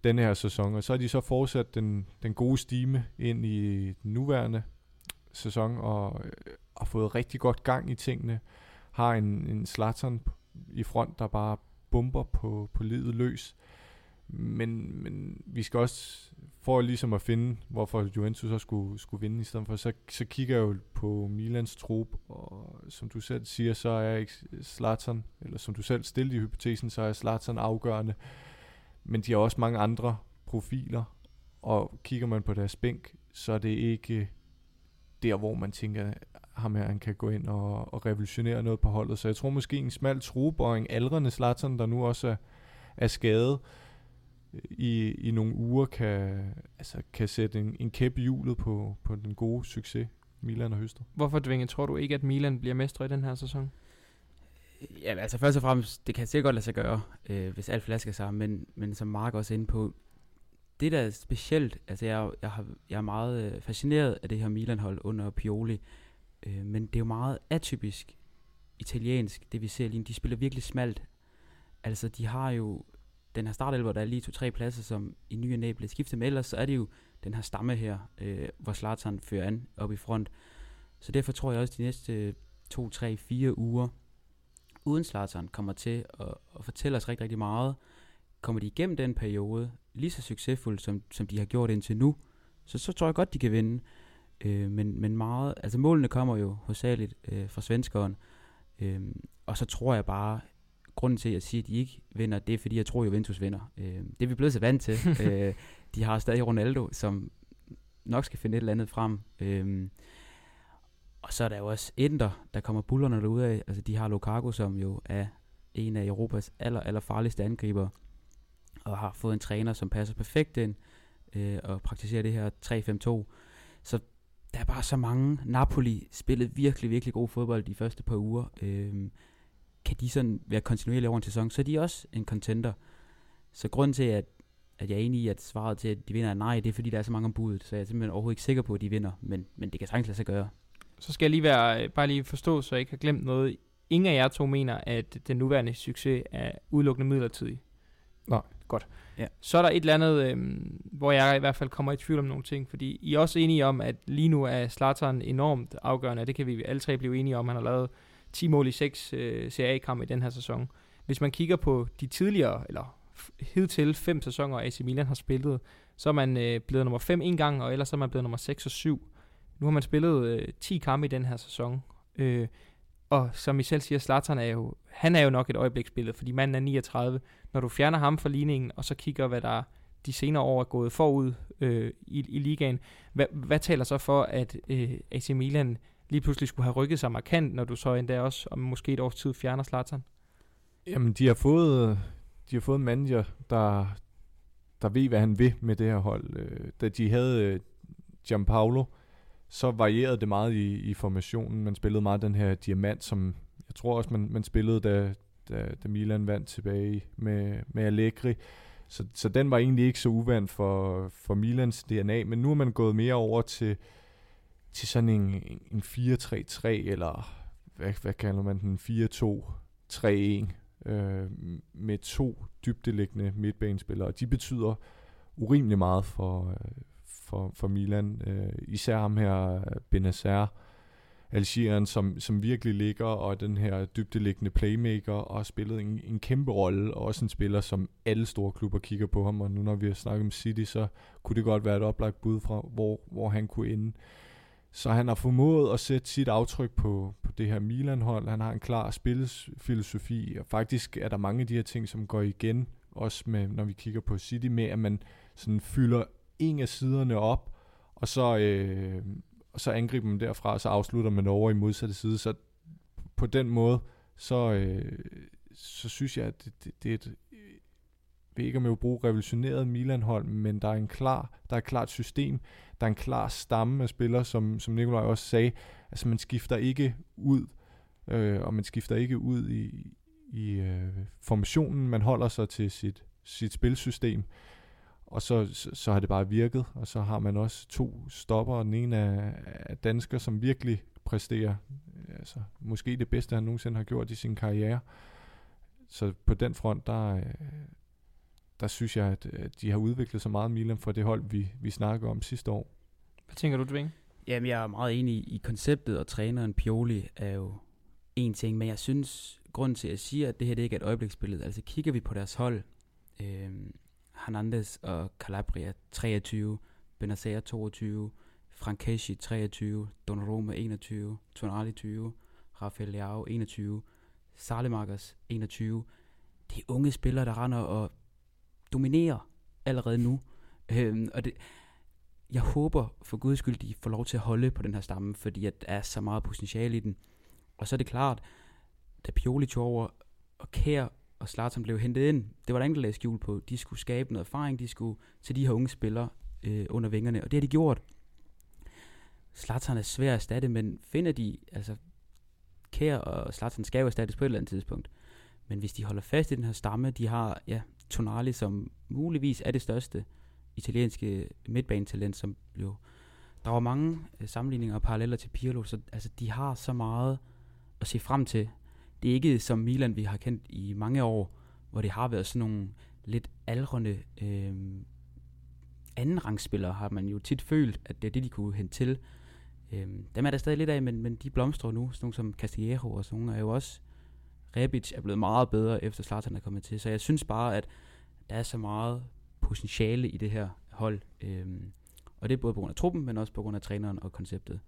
den her sæson, og så har de så fortsat den, den gode stime ind i den nuværende sæson, og øh, har fået rigtig godt gang i tingene. Har en, en Zlatan i front, der bare bomber på, på livet løs. Men, men vi skal også, for ligesom at finde, hvorfor Juventus så skulle, skulle vinde i stedet for, så, så kigger jeg jo på Milans trup, og som du selv siger, så er ikke Zlatan, eller som du selv stillede i hypotesen, så er Zlatan afgørende. Men de har også mange andre profiler, og kigger man på deres bænk, så er det ikke der, hvor man tænker, ham her, han kan gå ind og, og revolutionere noget på holdet. Så jeg tror måske en smal trup aldrende Zlatan, der nu også er, er skadet, i, i nogle uger kan, altså, kan sætte en, en kæp i hjulet på, på den gode succes, Milan og Høster. Hvorfor, Dvinge, tror du ikke, at Milan bliver mestre i den her sæson? Ja, altså først og fremmest, det kan sikkert godt lade sig gøre, øh, hvis alt flasker sig, men, men som Mark også er inde på, det der er specielt, altså jeg, jeg, har, jeg er meget øh, fascineret af det her Milan-hold under Pioli, øh, men det er jo meget atypisk italiensk, det vi ser lige nu. De spiller virkelig smalt. Altså de har jo den her startelver, der er lige to-tre pladser, som i ny og næ bliver skiftet med, ellers så er det jo den her stamme her, øh, hvor Zlatan fører an op i front. Så derfor tror jeg også, de næste to, tre, fire uger, uden Zlatan, kommer til at, at fortælle os rigtig, rigtig meget. Kommer de igennem den periode, lige så succesfuldt, som, som de har gjort indtil nu, så, så tror jeg godt, de kan vinde. Øh, men, men meget, altså målene kommer jo hovedsageligt øh, fra svenskeren, øh, og så tror jeg bare, grunden til, at jeg siger, at de ikke vinder, det er, fordi jeg tror, Juventus vinder. Øh, det er vi blevet så vant til. øh, de har stadig Ronaldo, som nok skal finde et eller andet frem. Øh, og så er der jo også Inter, der kommer bullerne derude af. Altså, de har Lukaku, som jo er en af Europas aller, aller farligste angriber, og har fået en træner, som passer perfekt ind, øh, og praktiserer det her 3-5-2. Så der er bare så mange. Napoli spillede virkelig, virkelig god fodbold de første par uger. Øh, kan de sådan være kontinuerlige over en sæson, så er de også en contender. Så grunden til, at, at jeg er enig i, at svaret til, at de vinder er nej, det er, fordi der er så mange om budet. Så jeg er simpelthen overhovedet ikke sikker på, at de vinder, men, men det kan sagtens lade sig gøre. Så skal jeg lige være, bare lige forstå, så jeg ikke har glemt noget. Ingen af jer to mener, at den nuværende succes er udelukkende midlertidig. Nej. Godt. Ja. Så er der et eller andet, øhm, hvor jeg i hvert fald kommer i tvivl om nogle ting, fordi I er også enige om, at lige nu er Zlatan enormt afgørende, og det kan vi alle tre blive enige om. Han har lavet 10 mål i 6 øh, Serie A-kampe i den her sæson. Hvis man kigger på de tidligere, eller hidtil fem sæsoner, AC Milan har spillet, så er man øh, blevet nummer 5 en gang, og ellers så er man blevet nummer 6 og 7. Nu har man spillet øh, 10 kampe i den her sæson. Øh, og som I selv siger, Zlatan er jo, han er jo nok et øjebliksbillede, fordi manden er 39. Når du fjerner ham fra ligningen, og så kigger, hvad der de senere år er gået forud øh, i, i ligaen. Hvad, hvad taler så for, at øh, AC Milan lige pludselig skulle have rykket sig markant, når du så endda også om måske et års tid fjerner Zlatan? Jamen, de har fået, de har fået en manager, der, der ved, hvad han vil med det her hold. Øh, da de havde øh, Gianpaolo, så varierede det meget i, i formationen. Man spillede meget den her diamant, som jeg tror også, man, man spillede, da, da, da Milan vandt tilbage med, med Allegri. Så, så den var egentlig ikke så uvandt for, for Milans DNA, men nu er man gået mere over til, til sådan en, en 4-3-3, eller hvad, hvad kalder man den, 4-2-3-1, øh, med to dybdeliggende midtbanespillere, og de betyder urimelig meget for, øh, for, for Milan. Øh, især ham her, Benacer, Algerian, som, som virkelig ligger, og den her dybdeliggende playmaker, og har spillet en, en kæmpe rolle, og også en spiller, som alle store klubber kigger på ham, og nu når vi har snakket om City, så kunne det godt være et oplagt bud fra, hvor, hvor han kunne ende. Så han har formået at sætte sit aftryk på, på det her Milan-hold. Han har en klar spilfilosofi, og faktisk er der mange af de her ting, som går igen, også med, når vi kigger på City, med at man sådan fylder en af siderne op, og så, øh, og så angriber man derfra, og så afslutter man over i modsatte side. Så på den måde, så, øh, så synes jeg, at det, det, det er et, jeg ved ikke, om jeg vil bruge revolutioneret Milan-hold, men der er, en klar, der er et klart system, der er en klar stamme af spillere, som, som Nikolaj også sagde. Altså man skifter ikke ud, øh, og man skifter ikke ud i, i øh, formationen, man holder sig til sit, sit spilsystem og så, så, så har det bare virket, og så har man også to stopper, og den ene er, er dansker, som virkelig præsterer, altså måske det bedste, han nogensinde har gjort i sin karriere. Så på den front, der, øh, der synes jeg, at, at de har udviklet sig meget Milan for det hold, vi, vi snakker om sidste år. Hvad tænker du, Dving? Jamen, jeg er meget enig i konceptet, og træneren Pioli er jo en ting, men jeg synes, grunden til at sige, at det her det ikke er et øjebliksbillede, altså kigger vi på deres hold, øh, Hernandez og Calabria 23, Benacer 22, Frankeschi 23, Donnarumma 21, Tonali 20, Rafael Leao 21, Salemakers 21. Det er unge spillere, der render og dominerer allerede nu. Øhm, og det, jeg håber for guds skyld, de får lov til at holde på den her stamme, fordi at der er så meget potentiale i den. Og så er det klart, da Pioli tog over, og Kær og Slatern blev hentet ind. Det var der ingen, der lagde skjul på. De skulle skabe noget erfaring, de skulle til de her unge spillere øh, under vingerne, og det har de gjort. Slatern er svær at erstatte, men finder de, altså Kær og Slatern skal jo erstattes på et eller andet tidspunkt. Men hvis de holder fast i den her stamme, de har ja, Tonali, som muligvis er det største italienske midtbanetalent, som jo drager mange øh, sammenligninger og paralleller til Pirlo, så altså, de har så meget at se frem til det er ikke som Milan, vi har kendt i mange år, hvor det har været sådan nogle lidt aldrende øh, andenrangsspillere, har man jo tit følt, at det er det, de kunne hente til. Øh, dem er der stadig lidt af, men, men de blomstrer nu. Sådan nogle som Castillejo og sådan nogle er jo også... Rebic er blevet meget bedre, efter Zlatan er kommet til. Så jeg synes bare, at der er så meget potentiale i det her hold. Øh, og det er både på grund af truppen, men også på grund af træneren og konceptet.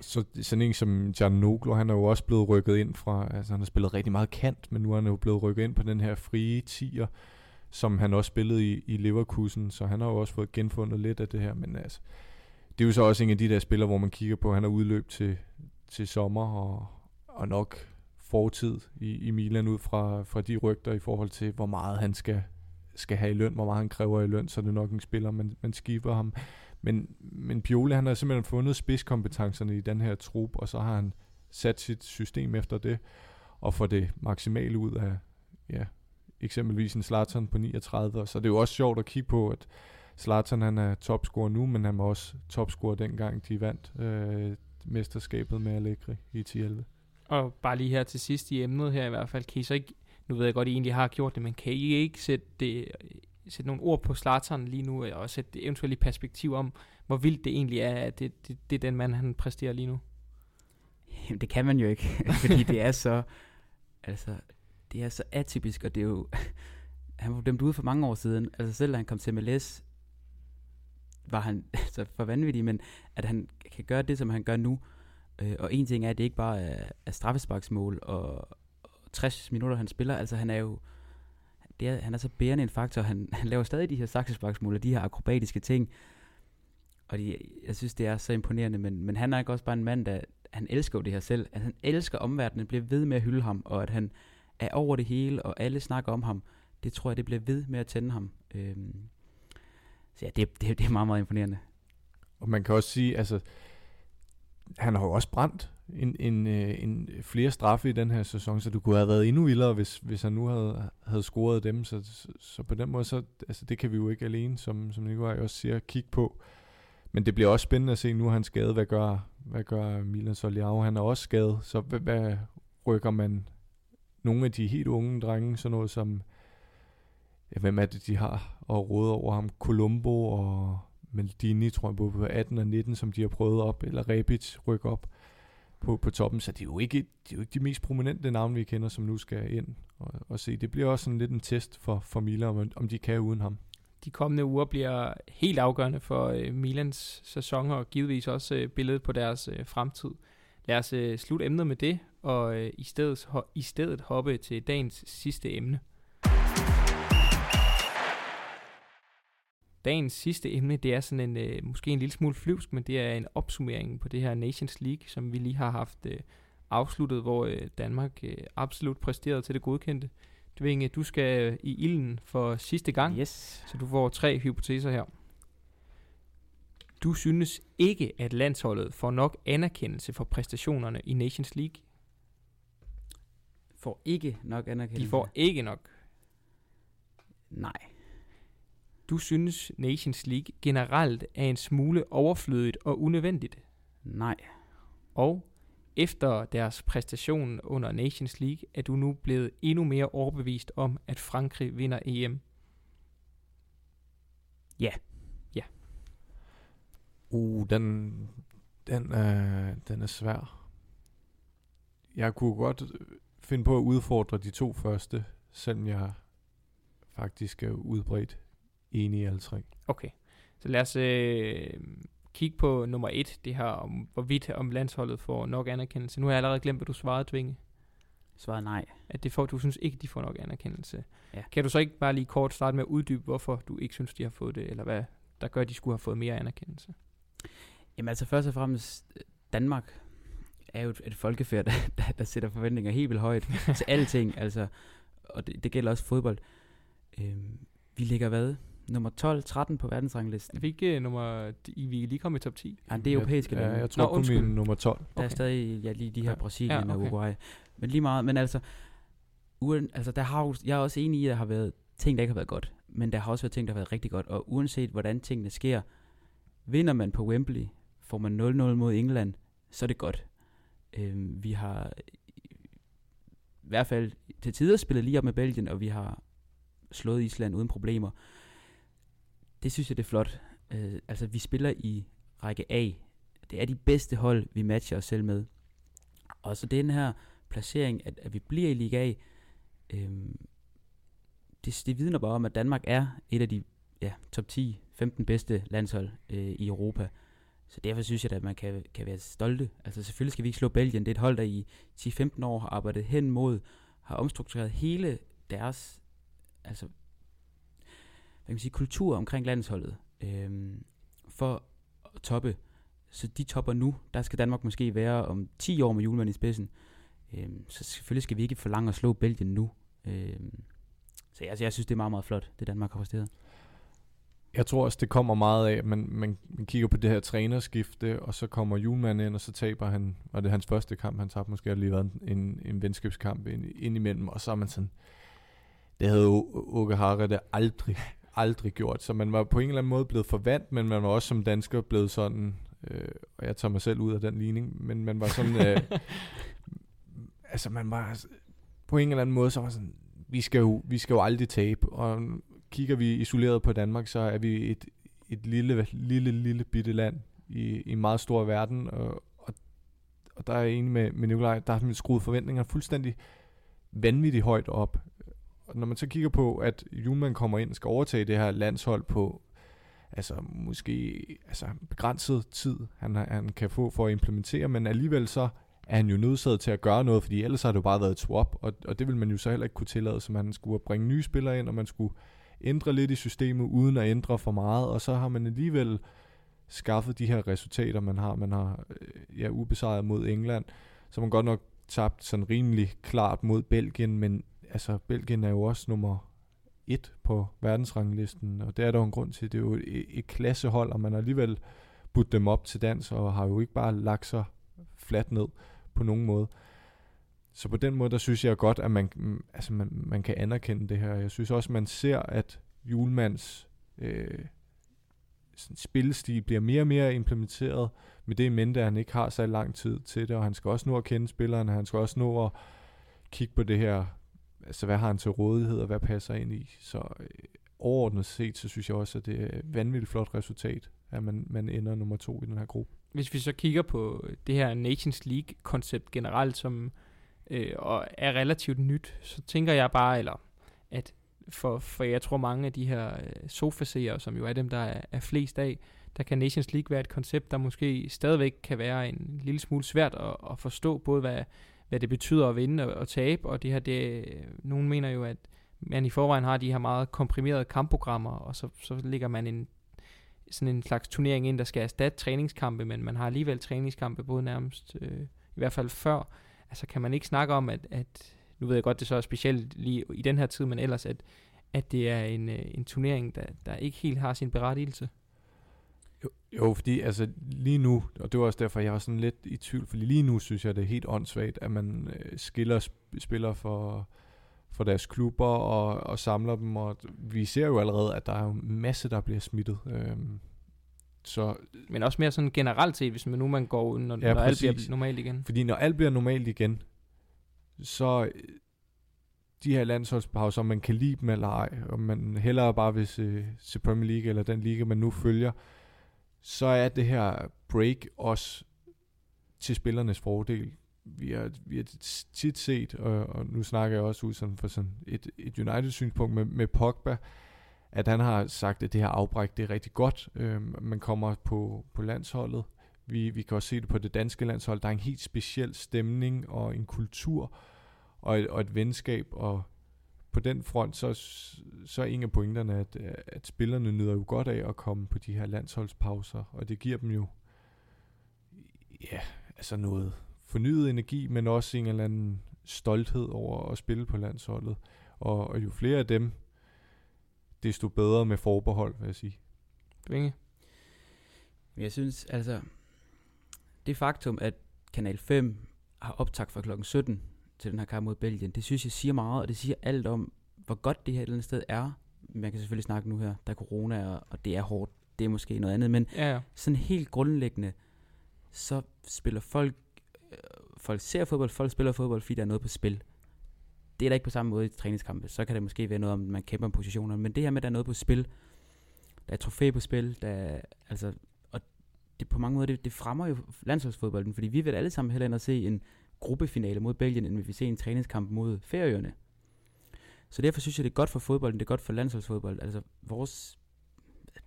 Så sådan en som Giannoglou, han er jo også blevet rykket ind fra, altså han har spillet rigtig meget kant, men nu er han jo blevet rykket ind på den her frie tier, som han også spillede i, i Leverkusen, så han har jo også fået genfundet lidt af det her, men altså, det er jo så også en af de der spillere, hvor man kigger på, han har udløb til, til sommer, og, og nok fortid i, i Milan ud fra, fra de rygter i forhold til, hvor meget han skal, skal have i løn, hvor meget han kræver i løn, så det er nok en spiller, man, man skiver ham. Men, men Pioli, han har simpelthen fundet spidskompetencerne i den her trup, og så har han sat sit system efter det, og får det maksimale ud af, ja, eksempelvis en Slatern på 39, og så er det jo også sjovt at kigge på, at Slatern han er topscorer nu, men han var også topscorer dengang de vandt øh, mesterskabet med Allegri i 10 Og bare lige her til sidst i emnet her i hvert fald, kan I så ikke, nu ved jeg godt, at I egentlig har gjort det, men kan I ikke sætte det sætte nogle ord på Slateren lige nu, og sætte eventuelt i perspektiv om, hvor vildt det egentlig er, at det, det, det er den mand, han præsterer lige nu? Jamen, det kan man jo ikke, fordi det er så, altså, det er så atypisk, og det er jo, han var dømt ude for mange år siden, altså selv da han kom til MLS, var han altså for vanvittig, men at han kan gøre det, som han gør nu, øh, og en ting er, at det ikke bare er, er straffesparksmål og, og 60 minutter, han spiller, altså han er jo, det er, han er så bærende en faktor. Han, han laver stadig de her saksesparksmål og de her akrobatiske ting. Og de, jeg synes, det er så imponerende. Men, men han er ikke også bare en mand, der han elsker jo det her selv. Altså, han elsker omverdenen, bliver ved med at hylde ham, og at han er over det hele, og alle snakker om ham. Det tror jeg, det bliver ved med at tænde ham. Øhm, så ja, det, det, det er meget, meget imponerende. Og man kan også sige, altså, han har jo også brændt en, en, øh, en flere straffe i den her sæson, så du kunne have været endnu vildere, hvis, hvis han nu havde, havde scoret dem. Så, så, så på den måde, så, altså, det kan vi jo ikke alene, som, som Nikolaj også siger, kigge på. Men det bliver også spændende at se, nu er han skadet. Hvad gør, hvad gør Milan Soliao? Han er også skadet, så hvad, hvad rykker man nogle af de helt unge drenge, sådan noget som, ja, hvem er det, de har og råde over ham? Colombo og Maldini, tror jeg, på 18 og 19, som de har prøvet op, eller Rebic rykker op på, på toppen, så det er, jo ikke, det er jo ikke de mest prominente navne, vi kender, som nu skal ind og, og se. Det bliver også sådan lidt en test for, for Milan, om, om de kan uden ham. De kommende uger bliver helt afgørende for øh, Milans sæson, og givetvis også øh, billedet på deres øh, fremtid. Lad os øh, slutte emnet med det, og øh, i, stedet, ho- i stedet hoppe til dagens sidste emne. Dagens sidste emne, det er sådan en, øh, måske en lille smule flyvsk, men det er en opsummering på det her Nations League, som vi lige har haft øh, afsluttet, hvor øh, Danmark øh, absolut præsterede til det godkendte. Dvinge, du skal øh, i ilden for sidste gang, Yes. så du får tre hypoteser her. Du synes ikke, at landsholdet får nok anerkendelse for præstationerne i Nations League. Får ikke nok anerkendelse. De får ikke nok. Nej. Du synes, Nations League generelt er en smule overflødigt og unødvendigt. Nej. Og efter deres præstation under Nations League, er du nu blevet endnu mere overbevist om, at Frankrig vinder EM. Uh, den, den, er, den er svær. Jeg kunne godt finde på at udfordre de to første, selvom jeg faktisk er udbredt enig i alle tre. Okay, så lad os øh, kigge på nummer et, det her om, hvorvidt om landsholdet får nok anerkendelse. Nu har jeg allerede glemt, hvad du svarede, Dvinge. Svaret nej. At det får, du synes ikke, de får nok anerkendelse. Ja. Kan du så ikke bare lige kort starte med at uddybe, hvorfor du ikke synes, de har fået det, eller hvad der gør, at de skulle have fået mere anerkendelse? Jamen altså først og fremmest, Danmark er jo et, et folkefærd, der, der, der sætter forventninger helt vildt højt til alting, altså, og det, det gælder også fodbold. Øhm, vi ligger hvad? Nummer 12-13 på verdensranglisten. Er vi ikke uh, nummer... I, vi er lige kommet i top 10? Ja, det er europæiske Ja, lande. jeg tror Nå, på undskyld. min nummer 12. Der er Okay. stadig ja, lige de her Ja. Brasilien Ja, ja, okay. okay. og Uruguay. Men lige meget, men altså, uden, altså der har jo, jeg er også enig i, at der har været ting, der ikke har været godt. Men der har også været ting, der har været rigtig godt. Og uanset hvordan tingene sker, vinder man på Wembley, får man 0-0 mod England, så er det godt. Øhm, vi har i hvert fald til tider spillet lige op med Belgien, og vi har slået Island uden problemer. Det synes jeg, det er flot. Øh, altså, vi spiller i række A. Det er de bedste hold, vi matcher os selv med. Og så den her placering, at, at vi bliver i Liga A, øh, det, det vidner bare om, at Danmark er et af de ja, top 10-15 bedste landshold øh, i Europa. Så derfor synes jeg, at man kan, kan være stolte. Altså selvfølgelig skal vi ikke slå Belgien. Det er et hold, der i 10-15 år har arbejdet hen mod, har omstruktureret hele deres altså, hvad kan man sige, kultur omkring landsholdet øhm, for at toppe. Så de topper nu. Der skal Danmark måske være om 10 år med julemanden i spidsen. Øhm, så selvfølgelig skal vi ikke forlange at slå Belgien nu. Øhm, så jeg, altså, jeg synes, det er meget, meget flot, det Danmark har præsteret. Jeg tror også, det kommer meget af, at man, man, man kigger på det her trænerskifte, og så kommer Julemand ind, og så taber han, og det er hans første kamp, han tabte måske lige været en, en venskabskamp ind, ind imellem, og så er man sådan, det havde Åke Harre det aldrig, aldrig gjort, så man var på en eller anden måde blevet forvandt, men man var også som dansker blevet sådan, øh, og jeg tager mig selv ud af den ligning, men man var sådan, øh, altså man var på en eller anden måde, så var sådan, vi skal jo, vi skal jo aldrig tabe, og kigger vi isoleret på Danmark, så er vi et, et lille, lille, lille bitte land i, i en meget stor verden, og, og, og der er jeg enig med, med Nikolaj, der har man skruet forventningerne fuldstændig vanvittigt højt op. Og når man så kigger på, at Julemand kommer ind og skal overtage det her landshold på altså måske altså begrænset tid, han, han kan få for at implementere, men alligevel så er han jo nødsaget til at gøre noget, fordi ellers har det jo bare været et swap, og, og det vil man jo så heller ikke kunne tillade, så man skulle bringe nye spillere ind, og man skulle ændre lidt i systemet, uden at ændre for meget, og så har man alligevel skaffet de her resultater, man har. Man har øh, ja, ubesejret mod England, så man godt nok tabt sådan rimelig klart mod Belgien, men altså Belgien er jo også nummer et på verdensranglisten, og det er der jo en grund til. Det er jo et, et klassehold, og man har alligevel budt dem op til dans, og har jo ikke bare lagt sig fladt ned på nogen måde. Så på den måde, der synes jeg godt, at man, altså man, man kan anerkende det her. Jeg synes også, man ser, at Julemands øh, spillestil bliver mere og mere implementeret med det i mente, at han ikke har så lang tid til det, og han skal også nå at kende spilleren, han skal også nå at kigge på det her, altså hvad har han til rådighed, og hvad passer ind i. Så øh, overordnet set, så synes jeg også, at det er et vanvittigt flot resultat, at man, man ender nummer to i den her gruppe. Hvis vi så kigger på øh, det her Nations League-koncept generelt, som øh, og er relativt nyt, så tænker jeg bare, eller at for, for jeg tror mange af de her øh, sofaseere, som jo er dem, der er, er flest af, der kan Nations League være et koncept, der måske stadigvæk kan være en lille smule svært at, at forstå, både hvad, hvad det betyder at vinde og, tabe, og det her, det, nogen mener jo, at man i forvejen har de her meget komprimerede kampprogrammer, og så, så ligger man en sådan en slags turnering ind, der skal erstatte træningskampe, men man har alligevel træningskampe både nærmest, øh, i hvert fald før. Altså kan man ikke snakke om, at, at nu ved jeg godt, det så er specielt lige i den her tid, men ellers, at, at det er en, øh, en turnering, der, der ikke helt har sin berettigelse? Jo, jo, fordi altså lige nu, og det var også derfor, jeg var sådan lidt i tvivl, fordi lige nu synes jeg, det er helt åndssvagt, at man øh, skiller sp- spillere for, for deres klubber og, og samler dem, og vi ser jo allerede, at der er jo en masse, der bliver smittet. Øhm, så, Men også mere sådan generelt set, hvis man nu man går, når, ja, når alt bliver normalt igen. Fordi når alt bliver normalt igen, så øh, de her landsholdspauser, om man kan lide dem eller ej, om man hellere bare vil se, se Premier League eller den liga, man nu følger, så er det her break også til spillernes fordel. Vi har, vi har tit set, og, og nu snakker jeg også ud sådan for sådan et, et United-synspunkt med, med Pogba, at han har sagt, at det her afbræk, det er rigtig godt. Øh, man kommer på, på landsholdet. Vi, vi kan også se det på det danske landshold. Der er en helt speciel stemning og en kultur og et, og et venskab, og på den front, så, så er en af pointerne, at, at spillerne nyder jo godt af at komme på de her landsholdspauser, og det giver dem jo ja, altså noget fornyet energi, men også en eller anden stolthed over at spille på landsholdet. Og, og jo flere af dem, desto bedre med forbehold, vil jeg sige. Vinge? Jeg synes, altså, det faktum, at Kanal 5 har optagt fra klokken 17 til den her kamp mod Belgien, det synes jeg siger meget, og det siger alt om, hvor godt det her et eller andet sted er. Man kan selvfølgelig snakke nu her, der er corona, og, og det er hårdt, det er måske noget andet, men ja, ja. sådan helt grundlæggende, så spiller folk, øh, folk ser fodbold, folk spiller fodbold, fordi der er noget på spil. Det er der ikke på samme måde i træningskampe. Så kan det måske være noget om, man kæmper om positionerne, men det her med, at der er noget på spil, der er trofæ på spil, der er, altså, og det på mange måder, det, det fremmer jo landsholdsfodbolden, fordi vi vil alle sammen hellere end at se en gruppefinale mod Belgien, end vi vil se en træningskamp mod Færøerne. Så derfor synes jeg, det er godt for fodbolden, det er godt for landsholdsfodbold. Altså vores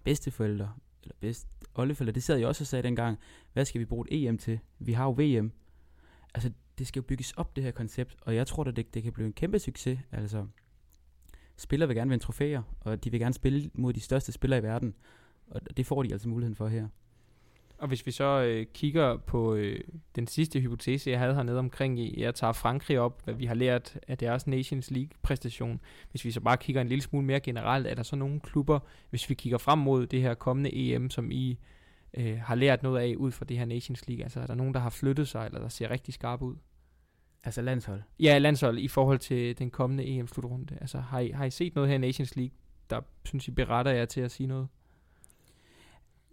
bedsteforældre, eller bedst, oldeforældre, det sad jo også og sagde dengang, hvad skal vi bruge et EM til? Vi har jo VM. Altså, det skal jo bygges op, det her koncept, og jeg tror da, det, det kan blive en kæmpe succes. Altså, spillere vil gerne vinde trofæer, og de vil gerne spille mod de største spillere i verden, og det får de altså muligheden for her. Og hvis vi så øh, kigger på øh, den sidste hypotese, jeg havde hernede omkring, jeg tager Frankrig op, hvad vi har lært af deres Nations League-præstation. Hvis vi så bare kigger en lille smule mere generelt, er der så nogle klubber, hvis vi kigger frem mod det her kommende EM, som I øh, har lært noget af ud fra det her Nations League? Altså er der nogen, der har flyttet sig, eller der ser rigtig skarpe ud? Altså landshold? Ja, landshold i forhold til den kommende EM-slutrunde. Altså har I, har I set noget her i Nations League, der synes I beretter jer til at sige noget?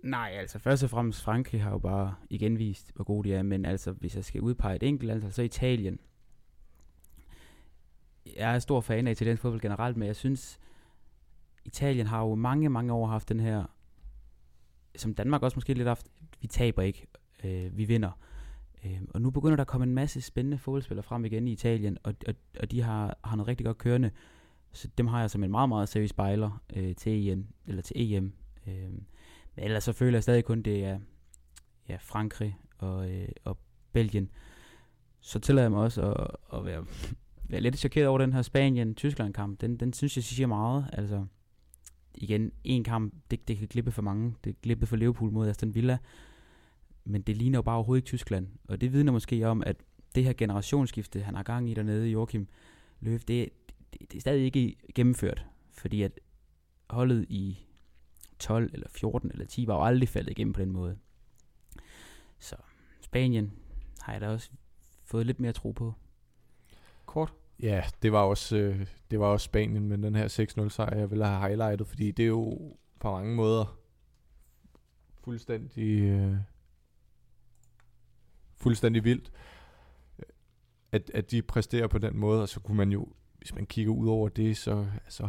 Nej, altså først og fremmest Frankrig har jo bare igen vist, hvor gode de er, men altså hvis jeg skal udpege et enkelt land, så Italien. Jeg er stor fan af italiensk fodbold generelt, men jeg synes, Italien har jo mange, mange år haft den her, som Danmark også måske lidt haft, vi taber ikke, øh, vi vinder. Øh, og nu begynder der at komme en masse spændende fodboldspillere frem igen i Italien, og, og, og de har, har noget rigtig godt kørende. Så dem har jeg som en meget, meget seriøs spejler øh, til EM, eller til EM. Øh, men ellers så føler jeg stadig kun, det er ja, Frankrig og, øh, og Belgien. så tillader jeg mig også at, at være, være lidt chokeret over den her Spanien-Tyskland-kamp. Den, den synes jeg siger meget. Altså, igen, en kamp, det, det kan glippe for mange. Det glippe for Liverpool mod Aston Villa. Men det ligner jo bare overhovedet ikke Tyskland. Og det vidner måske om, at det her generationsskifte, han har gang i dernede, Joachim Løv, det, det, det er stadig ikke gennemført. Fordi at holdet i 12 eller 14 eller 10 var jo aldrig faldet igennem på den måde. Så Spanien har jeg da også fået lidt mere tro på. Kort. Ja, det var også, øh, det var også Spanien, men den her 6-0 sejr, jeg ville have highlightet, fordi det er jo på mange måder fuldstændig, øh, fuldstændig vildt, at, at de præsterer på den måde, og så kunne man jo, hvis man kigger ud over det, så altså,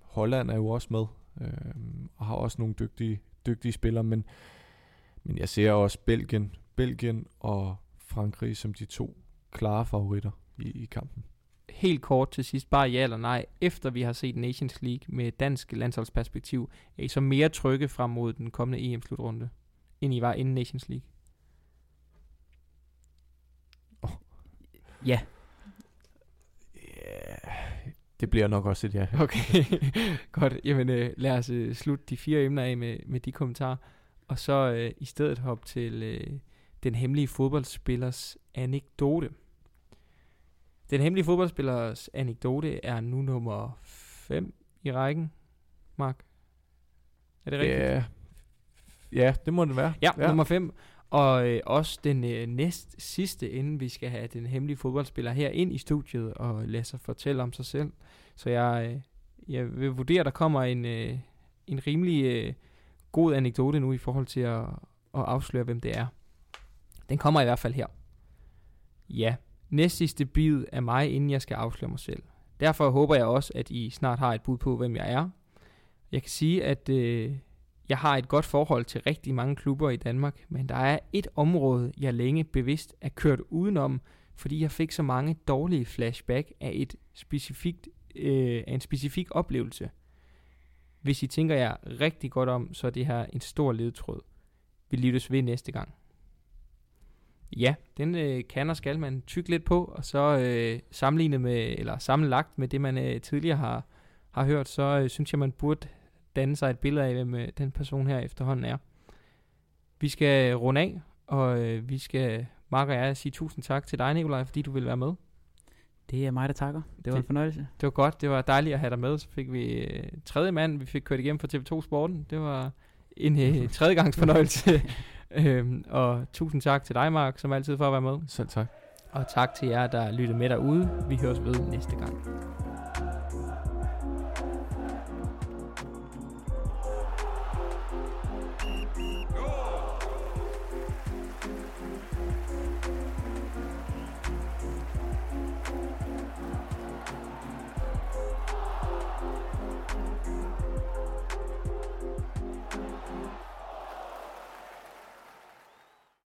Holland er jo også med, øh, og har også nogle dygtige, dygtige spillere, men, men jeg ser også Belgien, Belgien og Frankrig som de to klare favoritter i, i kampen. Helt kort til sidst, bare ja eller nej. Efter vi har set Nations League med dansk landsholdsperspektiv, er I så mere trygge frem mod den kommende EM-slutrunde, end I var inden Nations League? Ja. Det bliver nok også et ja. Okay, godt. Jamen øh, lad os øh, slutte de fire emner af med, med de kommentarer, og så øh, i stedet hoppe til øh, den hemmelige fodboldspillers anekdote. Den hemmelige fodboldspillers anekdote er nu nummer 5 i rækken, Mark. Er det rigtigt? Ja, ja det må det være. Ja, ja. nummer 5. Og øh, også den øh, næst sidste, inden vi skal have den hemmelige fodboldspiller her ind i studiet og lade sig fortælle om sig selv. Så jeg, øh, jeg vil vurdere, at der kommer en, øh, en rimelig øh, god anekdote nu i forhold til at, at afsløre, hvem det er. Den kommer i hvert fald her. Ja, næst sidste bid er mig, inden jeg skal afsløre mig selv. Derfor håber jeg også, at I snart har et bud på, hvem jeg er. Jeg kan sige, at øh, jeg har et godt forhold til rigtig mange klubber i Danmark, men der er et område, jeg længe bevidst er kørt udenom, fordi jeg fik så mange dårlige flashback af, et specifikt, øh, af en specifik oplevelse. Hvis I tænker jer rigtig godt om, så er det her en stor ledtråd. Vi lyttes ved næste gang. Ja, den øh, kan og skal man tykke lidt på, og så øh, sammenlignet med, eller sammenlagt med det, man øh, tidligere har, har hørt, så øh, synes jeg, man burde danne sig et billede af, hvem øh, den person her efterhånden er. Vi skal runde af, og øh, vi skal, Mark og jeg, sige tusind tak til dig, Nikolaj, fordi du ville være med. Det er mig, der takker. Det var det, en fornøjelse. Det var godt. Det var dejligt at have dig med. Så fik vi øh, tredje mand, vi fik kørt igennem for TV2 Sporten. Det var en øh, tredje gangs fornøjelse. øhm, og tusind tak til dig, Mark, som altid for at være med. Selv tak. Og tak til jer, der lyttede med derude. Vi høres ved næste gang.